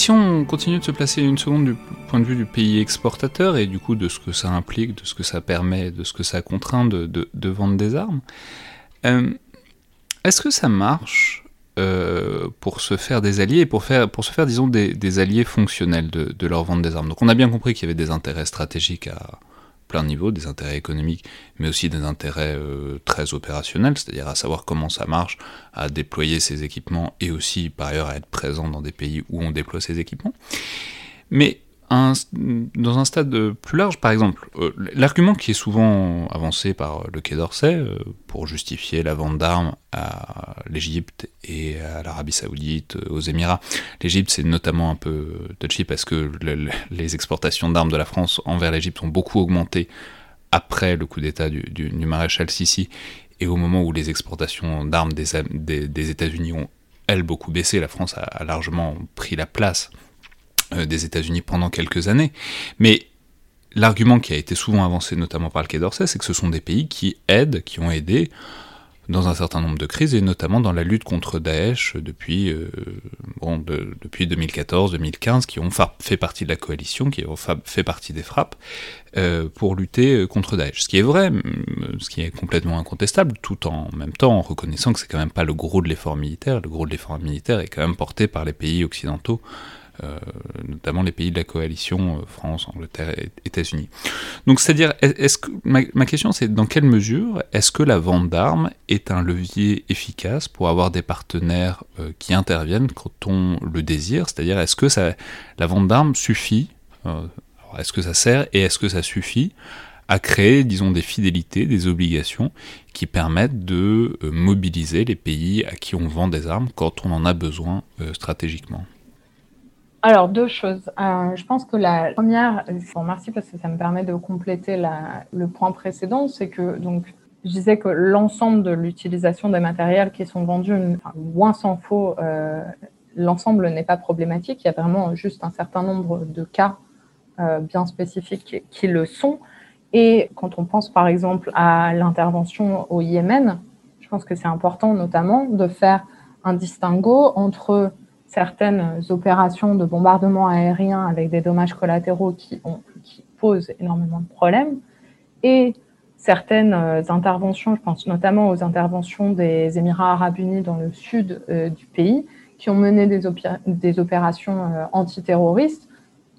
Si, on continue de se placer une seconde du point de vue du pays exportateur et du coup de ce que ça implique, de ce que ça permet, de ce que ça contraint de, vendre des armes, euh, est-ce que ça marche euh, pour se faire des alliés et pour, faire, pour se faire, disons, des, alliés fonctionnels de, de, leur vente des armes? Donc on a bien compris qu'il y avait des intérêts stratégiques à, plein de niveaux, des intérêts économiques, mais aussi des intérêts euh, très opérationnels, c'est-à-dire à savoir comment ça marche, à déployer ces équipements et aussi par ailleurs à être présent dans des pays où on déploie ces équipements. Mais dans un stade plus large, par exemple, euh, l'argument qui est souvent avancé par le Quai d'Orsay euh, pour justifier la vente d'armes à l'Égypte et à l'Arabie Saoudite, aux Émirats. L'Égypte, c'est notamment un peu touchy parce que les exportations d'armes de la France envers l'Égypte ont beaucoup augmenté après le coup d'État du, maréchal Sissi et au moment où les exportations d'armes des, États-Unis ont, elles, beaucoup baissé. La France a largement pris la place euh, des États-Unis pendant quelques années. Mais l'argument qui a été souvent avancé, notamment par le Quai d'Orsay, c'est que ce sont des pays qui aident, qui ont aidé dans un certain nombre de crises, et notamment dans la lutte contre Daesh depuis, euh, bon, depuis 2014-2015, qui ont fait partie de la coalition, qui ont fait partie des frappes, euh, pour lutter contre Daesh. Ce qui est vrai, ce qui est complètement incontestable, tout en même temps en reconnaissant que c'est quand même pas le gros de l'effort militaire. Le gros de l'effort militaire est quand même porté par les pays occidentaux euh, notamment les pays de la coalition euh, France, Angleterre et États-Unis. Donc c'est-à-dire, est-ce que ma, question c'est dans quelle mesure est-ce que la vente d'armes est un levier efficace pour avoir des partenaires euh, qui interviennent quand on le désire? C'est-à-dire, est-ce que ça, la vente d'armes suffit Est-ce que ça sert et est-ce que ça suffit à créer, disons, des fidélités, des obligations qui permettent de mobiliser les pays à qui on vend des armes quand on en a besoin stratégiquement? Alors, deux choses. Euh, je pense que la première, bon, merci parce que ça me permet de compléter le point précédent, c'est que donc je disais que l'ensemble de l'utilisation des matériels qui sont vendus, loin s'en faut, euh, l'ensemble n'est pas problématique. Il y a vraiment juste un certain nombre de cas euh, bien spécifiques qui le sont. Et quand on pense par exemple à l'intervention au Yémen, je pense que c'est important notamment de faire un distinguo entre certaines opérations de bombardement aérien avec des dommages collatéraux qui, posent énormément de problèmes et certaines euh, interventions, je pense notamment aux interventions des Émirats arabes unis dans le sud euh, du pays, qui ont mené des, des opérations euh, antiterroristes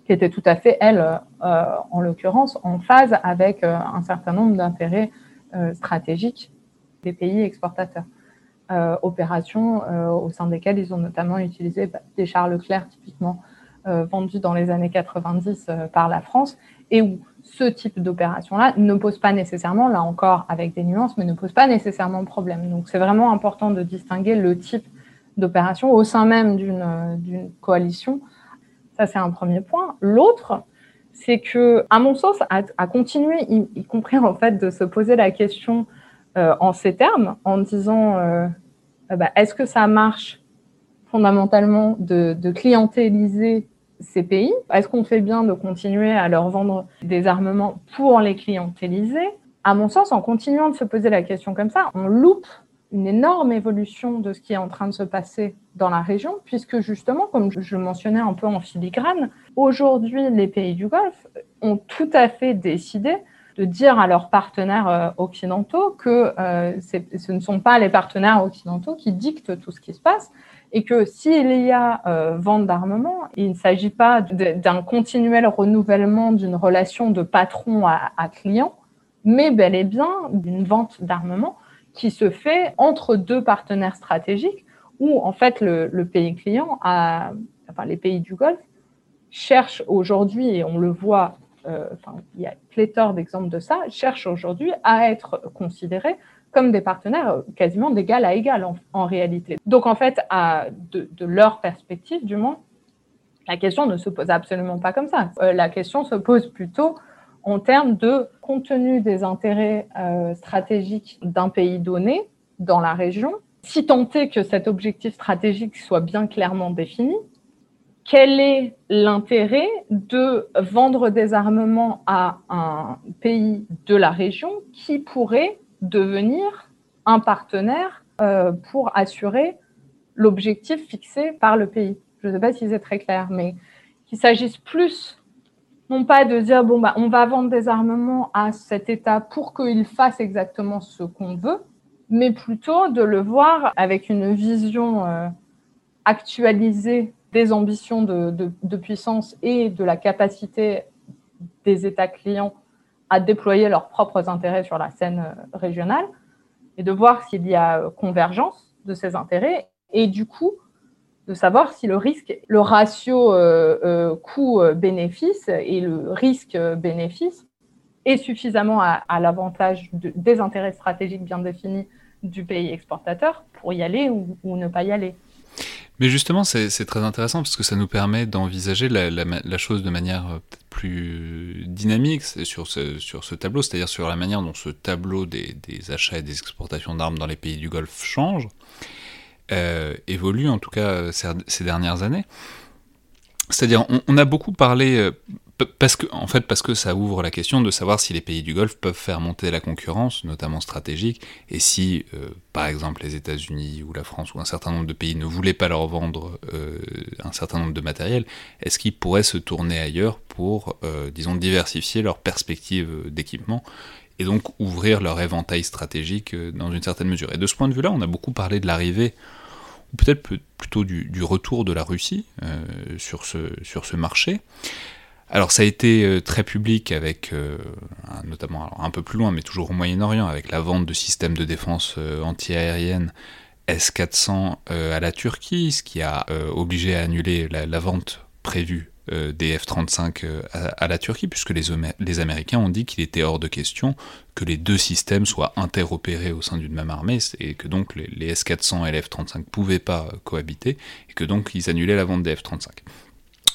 qui étaient tout à fait, elles, en l'occurrence, en phase avec un certain nombre d'intérêts stratégiques des pays exportateurs. Euh, opérations euh, au sein desquelles ils ont notamment utilisé bah, des chars Leclerc typiquement euh, vendus dans les années 90 par la France et où ce type d'opération-là ne pose pas nécessairement, là encore avec des nuances, mais ne pose pas nécessairement problème. Donc c'est vraiment important de distinguer le type d'opération au sein même d'une coalition. Ça, c'est un premier point. L'autre, c'est que, à mon sens, à, continuer, y, compris en fait, de se poser la question en ces termes, en disant euh, bah, est-ce que ça marche fondamentalement de, clientéliser ces pays? Est-ce qu'on fait bien de continuer à leur vendre des armements pour les clientéliser? À mon sens, en continuant de se poser la question comme ça, on loupe une énorme évolution de ce qui est en train de se passer dans la région, puisque justement, comme je mentionnais un peu en filigrane, aujourd'hui, les pays du Golfe ont tout à fait décidé de dire à leurs partenaires euh, occidentaux que euh, ce ne sont pas les partenaires occidentaux qui dictent tout ce qui se passe et que s'il y a euh, vente d'armement, il ne s'agit pas d'un continuel renouvellement d'une relation de patron à, client, mais bel et bien d'une vente d'armement qui se fait entre deux partenaires stratégiques où en fait le, pays client, enfin les pays du Golfe, cherchent aujourd'hui, et on le voit euh, il y a pléthore d'exemples de ça, cherchent aujourd'hui à être considérés comme des partenaires quasiment d'égal à égal en, réalité. Donc en fait, de, leur perspective du moins, la question ne se pose absolument pas comme ça. Euh, la question se pose plutôt en termes de contenu des intérêts euh, stratégiques d'un pays donné dans la région, si tant est que cet objectif stratégique soit bien clairement défini, quel est l'intérêt de vendre des armements à un pays de la région qui pourrait devenir un partenaire euh, pour assurer l'objectif fixé par le pays? Je ne sais pas si c'est très clair, mais qu'il s'agisse plus non pas de dire bon bah on va vendre des armements à cet État pour qu'il fasse exactement ce qu'on veut, mais plutôt de le voir avec une vision euh, actualisée des ambitions de, puissance et de la capacité des États clients à déployer leurs propres intérêts sur la scène euh, régionale et de voir s'il y a euh, convergence de ces intérêts et du coup de savoir si le risque, le ratio coût-bénéfice et le risque-bénéfice est suffisamment à, l'avantage des intérêts stratégiques bien définis du pays exportateur pour y aller ou, ne pas y aller. Mais justement, c'est très intéressant parce que ça nous permet d'envisager la, chose de manière euh, plus dynamique sur ce, tableau, c'est-à-dire sur la manière dont ce tableau des, achats et des exportations d'armes dans les pays du Golfe change, euh, évolue en tout cas ces, dernières années. C'est-à-dire, on, on, a beaucoup parlé, euh, parce que, en fait, parce que ça ouvre la question de savoir si les pays du Golfe peuvent faire monter la concurrence, notamment stratégique, et si, euh, par exemple, les États-Unis ou la France ou un certain nombre de pays ne voulaient pas leur vendre euh, un certain nombre de matériel, est-ce qu'ils pourraient se tourner ailleurs pour, euh, disons, diversifier leurs perspectives d'équipement et donc ouvrir leur éventail stratégique dans une certaine mesure? Et de ce point de vue-là, on a beaucoup parlé de l'arrivée ou peut-être plutôt du, retour de la Russie sur, ce, sur ce marché. Alors ça a été euh, très public avec, euh, notamment un peu plus loin, mais toujours au Moyen-Orient, avec la vente de systèmes de défense euh, antiaérienne S-400 à la Turquie, ce qui a obligé à annuler la, vente prévue des F-35 à, la Turquie, puisque les, Américains ont dit qu'il était hors de question que les deux systèmes soient interopérés au sein d'une même armée, et que donc les, les S-400 et les F-35 ne pouvaient pas cohabiter, et que donc ils annulaient la vente des F-35.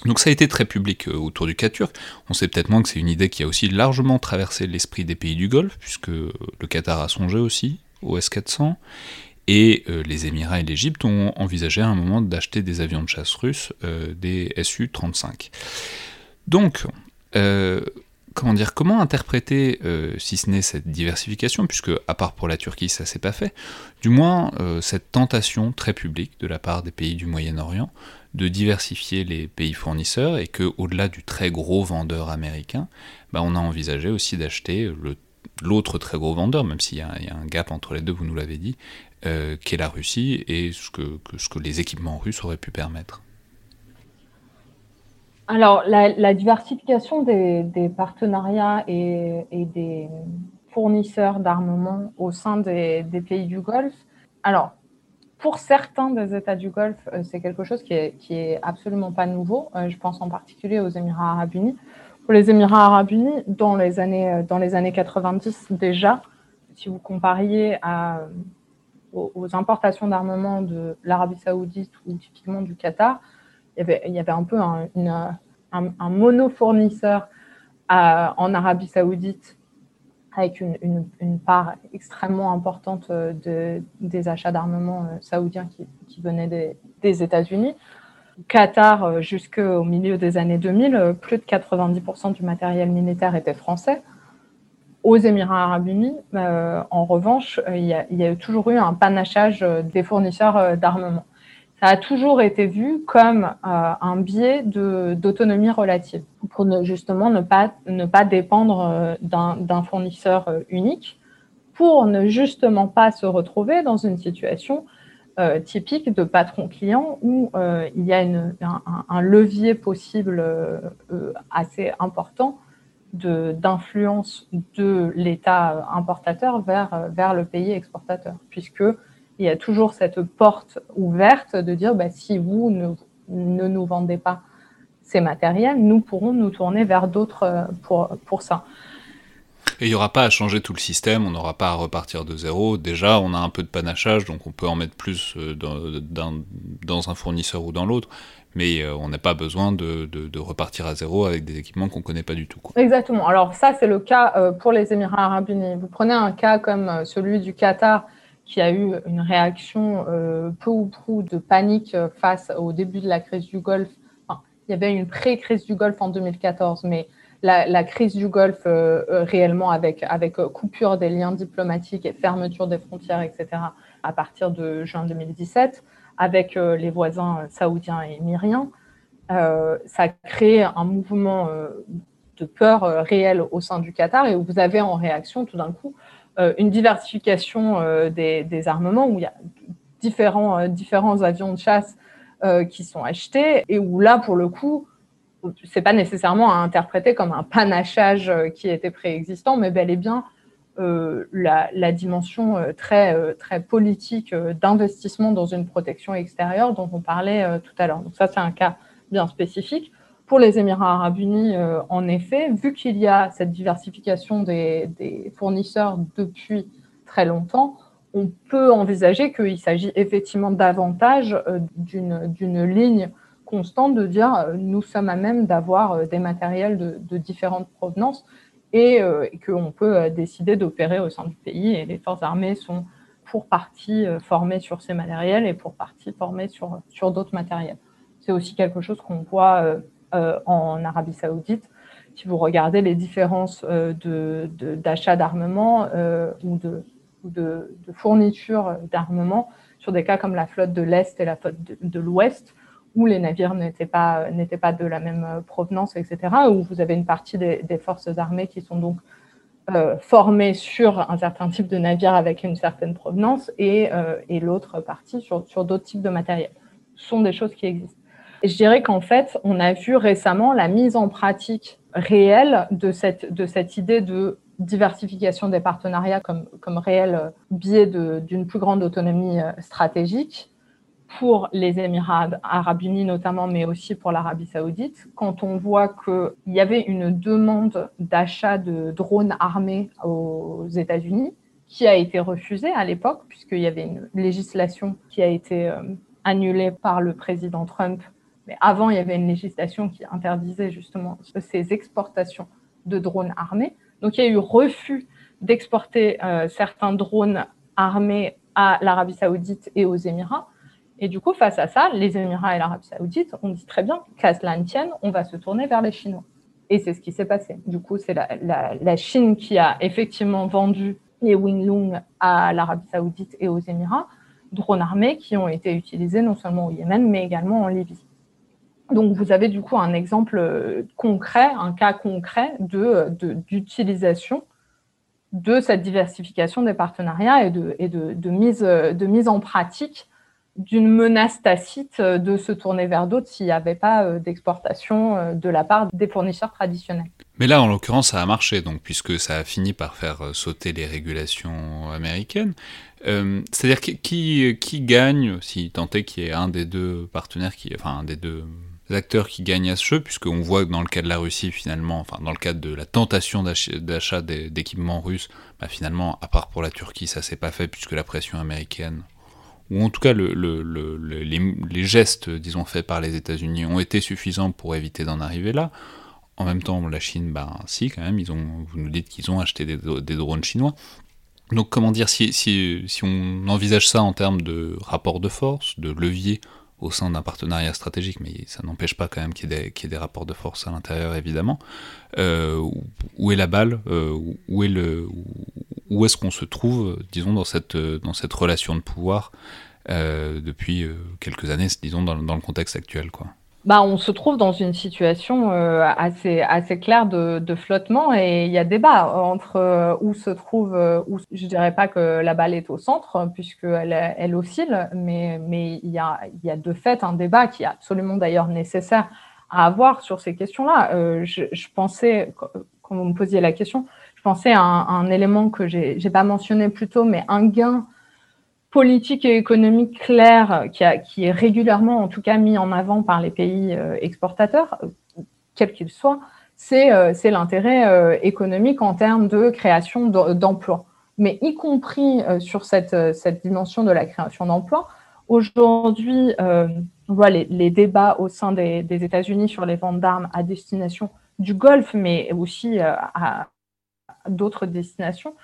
Donc ça a été très public euh, autour du cas turc. On sait peut-être moins que c'est une idée qui a aussi largement traversé l'esprit des pays du Golfe, puisque le Qatar a songé aussi au S-400, et euh, les Émirats et l'Égypte ont envisagé à un moment d'acheter des avions de chasse russes, euh, des Su-35. Donc, comment dire, comment interpréter, si ce n'est cette diversification, puisque à part pour la Turquie ça s'est pas fait, du moins cette tentation très publique de la part des pays du Moyen-Orient de diversifier les pays fournisseurs et que au-delà du très gros vendeur américain, bah, on a envisagé aussi d'acheter l'autre très gros vendeur, même s'il y, a un gap entre les deux, vous nous l'avez dit, euh, qui est la Russie et ce que, les équipements russes auraient pu permettre. Alors, la, diversification des, partenariats et, des fournisseurs d'armement au sein des, pays du Golfe, alors, pour certains des États du Golfe, euh, c'est quelque chose qui est, absolument pas nouveau. Euh, je pense en particulier aux Émirats arabes unis. Pour les Émirats arabes unis, dans les années, euh, dans les années 90 déjà, si vous compariez aux, importations d'armement de l'Arabie saoudite ou typiquement du Qatar, il y avait, il y avait un peu un, un, monofournisseur en Arabie saoudite avec une, part extrêmement importante euh, de, des achats d'armement euh, saoudiens qui, qui venaient des, États-Unis. Qatar, euh, jusqu'au milieu des années 2000, plus de 90% du matériel militaire était français. Aux Émirats arabes unis, en revanche, il y, a, toujours eu un panachage des fournisseurs d'armement ça a toujours été vu comme euh, un biais d'autonomie relative, pour ne, justement ne pas, ne pas dépendre euh, d'un fournisseur euh, unique, pour ne justement pas se retrouver dans une situation typique de patron-client où il y a un, levier possible assez important d'influence de, de l'État importateur vers, vers le pays exportateur, puisque il y a toujours cette porte ouverte de dire bah, si vous ne, ne, nous vendez pas ces matériels, nous pourrons nous tourner vers d'autres euh, pour, pour ça. Et il n'y aura pas à changer tout le système, on n'aura pas à repartir de zéro. Déjà, on a un peu de panachage, donc on peut en mettre plus euh, dans, dans un fournisseur ou dans l'autre, mais euh, on n'a pas besoin de, de, repartir à zéro avec des équipements qu'on ne connaît pas du tout. Exactement. Alors ça, c'est le cas pour les Émirats arabes unis. Vous prenez un cas comme celui du Qatar, qui a eu une réaction euh, peu ou prou de panique euh, face au début de la crise du Golfe. il y avait une pré-crise du Golfe en 2014, mais la, crise du Golfe euh, réellement avec, avec coupure des liens diplomatiques et fermeture des frontières, etc., à partir de juin 2017, avec les voisins saoudiens et émiriens, ça a créé un mouvement de peur réel au sein du Qatar et vous avez en réaction tout d'un coup une diversification euh, des, armements où il y a différents, euh, différents avions de chasse qui sont achetés et où là, pour le coup, c'est pas nécessairement à interpréter comme un panachage qui était préexistant, mais bel et bien la, la, dimension très, très politique d'investissement dans une protection extérieure dont on parlait tout à l'heure. Donc ça, c'est un cas bien spécifique. Pour les Émirats arabes unis, en effet, vu qu'il y a cette diversification des, fournisseurs depuis très longtemps, on peut envisager qu'il s'agit effectivement davantage euh, d'une ligne constante de dire euh, nous sommes à même d'avoir euh, des matériels de, différentes provenances et, qu'on peut décider d'opérer au sein du pays. Et les forces armées sont pour partie formées sur ces matériels et pour partie formées sur d'autres matériels. C'est aussi quelque chose qu'on voit en Arabie saoudite. Si vous regardez les différences d'achat d'armement ou de de, fourniture d'armement sur des cas comme la flotte de l'Est et la flotte de, l'Ouest, où les navires n'étaient pas, pas de la même provenance, etc., où vous avez une partie des, forces armées qui sont donc euh, formées sur un certain type de navire avec une certaine provenance et, euh, et l'autre partie sur, sur d'autres types de matériel. Ce sont des choses qui existent. Je dirais qu'en fait, on a vu récemment la mise en pratique réelle de cette, idée de diversification des partenariats comme, comme réel biais d'une plus grande autonomie euh, stratégique pour les Émirats arabes unis notamment, mais aussi pour l'Arabie saoudite, quand on voit qu'il y avait une demande d'achat de drones armés aux États-Unis qui a été refusée à l'époque, puisqu'il y avait une législation qui a été euh, annulée par le président Trump. Mais avant, il y avait une législation qui interdisait justement ces exportations de drones armés. Donc il y a eu refus d'exporter euh, certains drones armés à l'Arabie saoudite et aux Émirats. Et du coup, face à ça, les Émirats et l'Arabie saoudite ont dit très bien, qu'à cela ne tienne, on va se tourner vers les Chinois. Et c'est ce qui s'est passé. Du coup, c'est la, Chine qui a effectivement vendu les Winglong à l'Arabie saoudite et aux Émirats, drones armés qui ont été utilisés non seulement au Yémen, mais également en Libye. Donc, vous avez du coup un exemple euh, concret, un cas concret d'utilisation de, de, cette diversification des partenariats et de, et de, mise, de mise en pratique d'une menace tacite de se tourner vers d'autres s'il n'y avait pas euh, d'exportation euh, de la part des fournisseurs traditionnels. Mais là, en l'occurrence, ça a marché, donc, puisque ça a fini par faire sauter les régulations américaines. C'est-à-dire qui, qui gagne, si tant est qu'il y ait un des deux partenaires, qui, enfin un des deux acteurs qui gagnent à ce jeu, puisqu'on voit que dans le cas de la Russie, finalement, enfin dans le cadre de la tentation d'achat d'équipements russes, bah, finalement, à part pour la Turquie, ça s'est pas fait, puisque la pression américaine, ou en tout cas le, les, gestes, disons, faits par les États-Unis ont été suffisants pour éviter d'en arriver là. En même temps, la Chine, bah si, quand même, ils ont, vous nous dites qu'ils ont acheté des, drones chinois. Donc comment dire, si, si on envisage ça en termes de rapport de force, de levier au sein d'un partenariat stratégique, mais ça n'empêche pas quand même qu'il y, ait des rapports de force à l'intérieur, évidemment. Euh, où est la balle euh, Où est où est-ce qu'on se trouve, disons, dans cette dans cette relation de pouvoir euh, depuis quelques années, disons, dans, dans le contexte actuel, quoi bah, on se trouve dans une situation euh, assez, assez claire de, flottement et il y a débat entre euh, où se trouve, euh, où, je dirais pas que la balle est au centre puisqu'elle elle oscille, mais, mais il, y a, il y a de fait un débat qui est absolument d'ailleurs nécessaire à avoir sur ces questions-là. Je, je, pensais, quand vous me posiez la question, je pensais à un, un élément que j'ai pas mentionné plus tôt, mais un gain politique et économique claire qui, est régulièrement, en tout cas, mis en avant par les pays euh, exportateurs, quels qu'ils soient, c'est euh, l'intérêt euh, économique en termes de création d'emplois. Mais y compris sur cette, dimension de la création d'emplois, aujourd'hui, on voit les, débats au sein des États-Unis sur les ventes d'armes à destination du Golfe, mais aussi à d'autres destinations.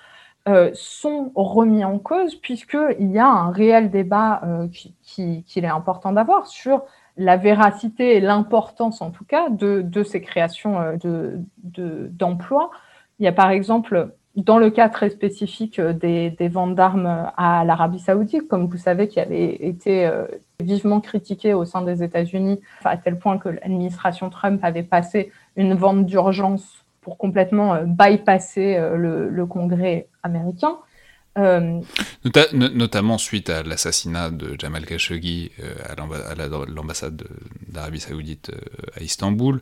Euh, sont remis en cause puisqu'il y a un réel débat euh, qu'il qui, est important d'avoir sur la véracité et l'importance en tout cas de, ces créations euh, d'emplois. De, Il y a par exemple, dans le cas très spécifique des, des ventes d'armes à l'Arabie saoudite, comme vous savez, qui avait été vivement critiqué au sein des États-Unis, à tel point que l'administration Trump avait passé une vente d'urgence pour complètement euh, bypasser euh, le, Congrès américain. Euh, notamment suite à l'assassinat de Jamal Khashoggi à l'ambassade d'Arabie Saoudite à Istanbul.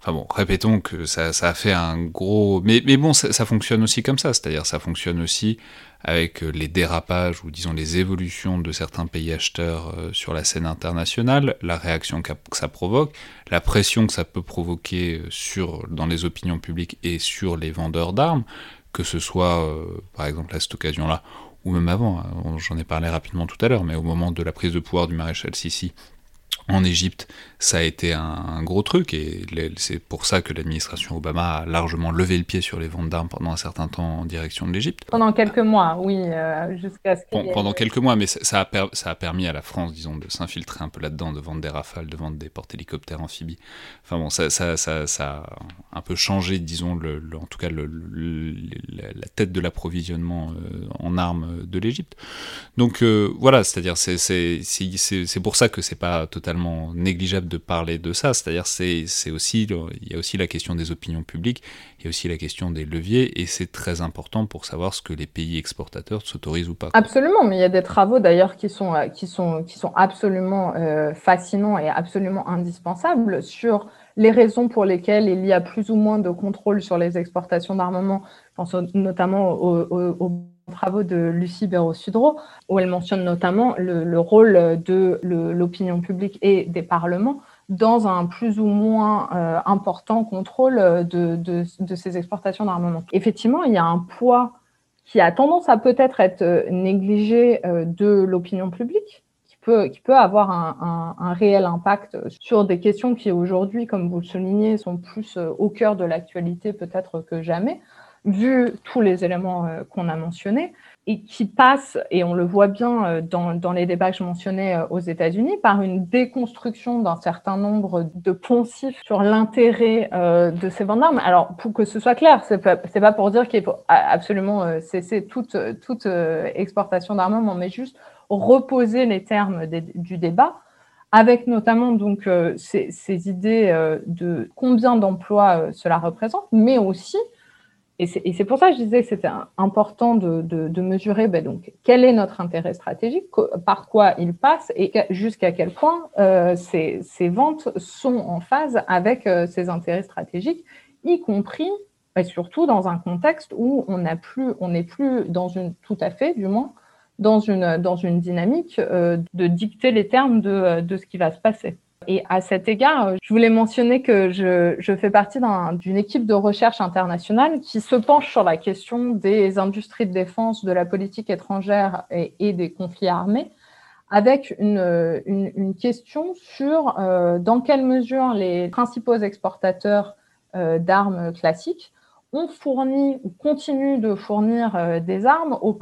Enfin bon, répétons que ça, a fait un gros... Mais, bon, ça, fonctionne aussi comme ça, c'est-à-dire ça fonctionne aussi avec euh, les dérapages ou disons les évolutions de certains pays acheteurs euh, sur la scène internationale, la réaction que ça provoque, la pression que ça peut provoquer euh, dans les opinions publiques et sur les vendeurs d'armes, que ce soit par exemple à cette occasion-là, ou même avant, hein, j'en ai parlé rapidement tout à l'heure, mais au moment de la prise de pouvoir du maréchal Sissi en Égypte, ça a été un, gros truc, et c'est pour ça que l'administration Obama a largement levé le pied sur les ventes d'armes pendant un certain temps en direction de l'Égypte. Pendant quelques mois, oui, euh, jusqu'à ce qu'il Pendant quelques mois, mais ça a, ça a, permis à la France, disons, de s'infiltrer un peu là-dedans, de vendre des rafales, de vendre des porte-hélicoptères amphibies. Enfin bon, ça, ça, ça, a un peu changé, disons, le, en tout cas le, la tête de l'approvisionnement euh, en armes de l'Égypte. Donc euh, voilà, c'est-à-dire c'est pour ça que c'est pas totalement négligeable de parler de ça. C'est-à-dire, c'est, aussi, il y a aussi la question des opinions publiques, il y a aussi la question des leviers, et c'est très important pour savoir ce que les pays exportateurs s'autorisent ou pas. Absolument, mais il y a des travaux d'ailleurs qui sont, euh, qui sont, qui sont absolument euh, fascinants et absolument indispensables sur les raisons pour lesquelles il y a plus ou moins de contrôle sur les exportations d'armement. Je pense notamment aux travaux de Lucie Béraud-Sudreau, où elle mentionne notamment le, rôle de l'opinion publique et des parlements dans un plus ou moins euh, important contrôle de, ces exportations d'armement. Effectivement, il y a un poids qui a tendance à peut-être être négligé euh, de l'opinion publique, qui peut, avoir un, un, réel impact sur des questions qui aujourd'hui, comme vous le soulignez, sont plus euh, au cœur de l'actualité peut-être que jamais vu tous les éléments euh, qu'on a mentionnés, et qui passe, et on le voit bien euh, dans, les débats que je mentionnais euh, aux États-Unis, par une déconstruction d'un certain nombre de poncifs sur l'intérêt de ces ventes d'armes. Alors, pour que ce soit clair, c'est pas, pas pour dire qu'il faut absolument cesser toute, toute exportation d'armement, mais juste reposer les termes du débat avec notamment donc ces idées de combien d'emplois cela représente, mais aussi et c'est pour ça que je disais que c'était important de, de, mesurer ben donc, quel est notre intérêt stratégique, par quoi il passe et jusqu'à quel point euh, ces, ces, ventes sont en phase avec euh, ces intérêts stratégiques, y compris et surtout dans un contexte où on n'est plus, on plus dans une, tout à fait du moins, dans une, dans une dynamique euh, de dicter les termes de, de ce qui va se passer. Et à cet égard, je voulais mentionner que je, fais partie d'une équipe de recherche internationale qui se penche sur la question des industries de défense, de la politique étrangère et, des conflits armés, avec une, question sur euh, dans quelle mesure les principaux exportateurs euh, d'armes classiques ont fourni ou continuent de fournir euh, des armes aux,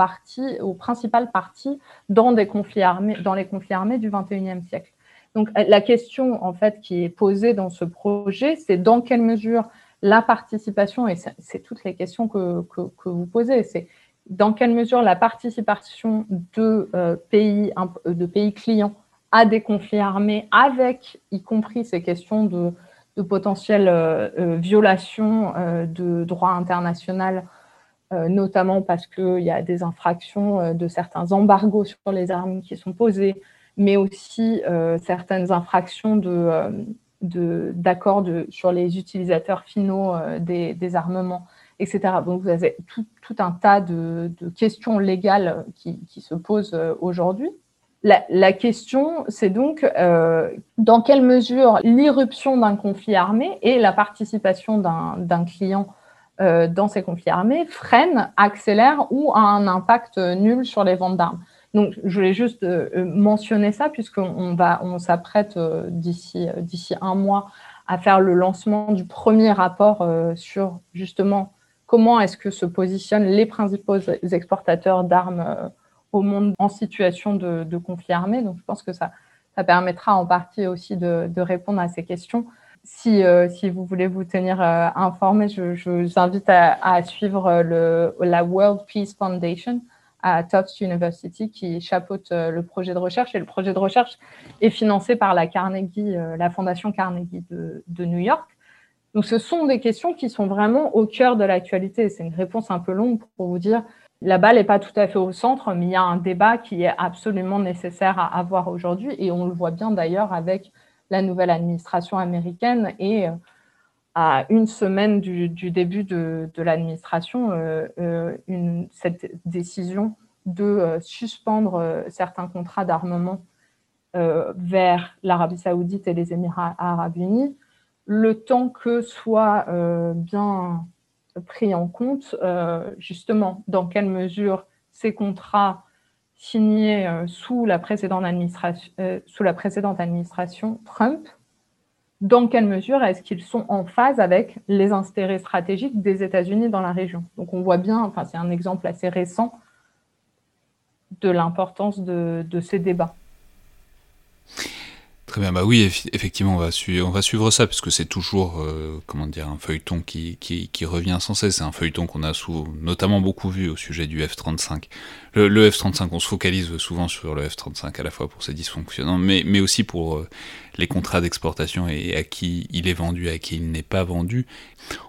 aux principales parties dans, des conflits armés, dans les conflits armés du XXIe siècle. Donc la question en fait qui est posée dans ce projet, c'est dans quelle mesure la participation, et c'est toutes les questions que, vous posez, c'est dans quelle mesure la participation de, euh, pays, de pays clients à des conflits armés, avec y compris ces questions de, de potentielles euh, euh, violations de droit international, notamment parce qu'il y a des infractions de certains embargos sur les armes qui sont posés, mais aussi euh, certaines infractions euh, d'accords sur les utilisateurs finaux euh, des, armements, etc. Donc vous avez tout, un tas de, questions légales qui, se posent aujourd'hui. La, question, c'est donc dans quelle mesure l'irruption d'un conflit armé et la participation d'un client dans ces conflits armés freine, accélère ou a un impact nul sur les ventes d'armes. Donc, je voulais juste euh, euh, mentionner ça puisqu'on va, on s'apprête euh, d'ici d'ici un mois à faire le lancement du premier rapport sur justement comment est-ce que se positionnent les principaux exportateurs d'armes au monde en situation de, conflit armé. Donc, je pense que ça, ça permettra en partie aussi de, répondre à ces questions. Si, si, vous voulez vous tenir informé, je, vous invite à, à suivre le, la World Peace Foundation, à Tufts University qui chapeaute euh, le projet de recherche. Et le projet de recherche est financé par la Carnegie, euh, la Fondation Carnegie de, New York. Donc, ce sont des questions qui sont vraiment au cœur de l'actualité. C'est une réponse un peu longue pour vous dire la balle n'est pas tout à fait au centre, mais il y a un débat qui est absolument nécessaire à avoir aujourd'hui. Et on le voit bien d'ailleurs avec la nouvelle administration américaine et euh, à une semaine du, début de, l'administration, cette décision de suspendre certains contrats d'armement vers l'Arabie saoudite et les Émirats arabes unis, le temps que soit bien pris en compte, justement, dans quelle mesure ces contrats signés euh, sous, la euh, sous la précédente administration Trump, dans quelle mesure est-ce qu'ils sont en phase avec les intérêts stratégiques des États-Unis dans la région Donc on voit bien, enfin c'est un exemple assez récent de l'importance de, de ces débats. Très bien, bah oui, effectivement, on va, suivre ça, parce que c'est toujours, euh, comment dire, un feuilleton qui, revient sans cesse. C'est un feuilleton qu'on a notamment beaucoup vu au sujet du F-35. Le, le F-35, on se focalise souvent sur le F-35, à la fois pour ses dysfonctionnants, mais, aussi pour euh, les contrats d'exportation et à qui il est vendu, à qui il n'est pas vendu.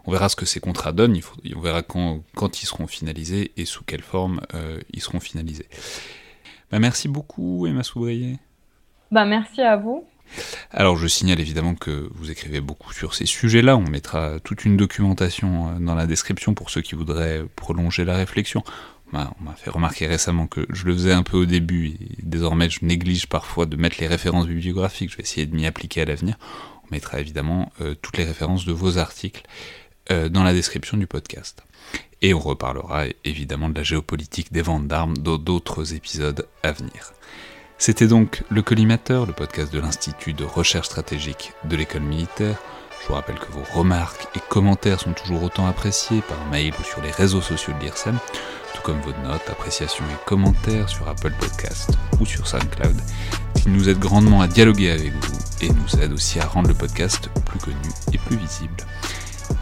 On verra ce que ces contrats donnent, on verra quand, quand ils seront finalisés et sous quelle forme euh, ils seront finalisés. Bah, merci beaucoup, Emma Soubrier. Bah, merci à vous. Alors je signale évidemment que vous écrivez beaucoup sur ces sujets-là, on mettra toute une documentation euh, dans la description pour ceux qui voudraient prolonger la réflexion. On m'a fait remarquer récemment que je le faisais un peu au début et désormais je néglige parfois de mettre les références bibliographiques, je vais essayer de m'y appliquer à l'avenir. On mettra évidemment euh, toutes les références de vos articles euh, dans la description du podcast. Et on reparlera évidemment de la géopolitique des ventes d'armes dans d'autres épisodes à venir. C'était donc Le Collimateur, le podcast de l'Institut de recherche stratégique de l'école militaire. Je vous rappelle que vos remarques et commentaires sont toujours autant appréciés par mail ou sur les réseaux sociaux de l'IRSEM, tout comme vos notes, appréciations et commentaires sur Apple Podcast ou sur SoundCloud, qui nous aident grandement à dialoguer avec vous et nous aident aussi à rendre le podcast plus connu et plus visible.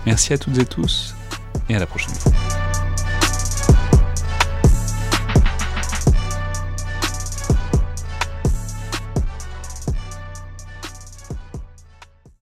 Merci à toutes et tous et à la prochaine fois.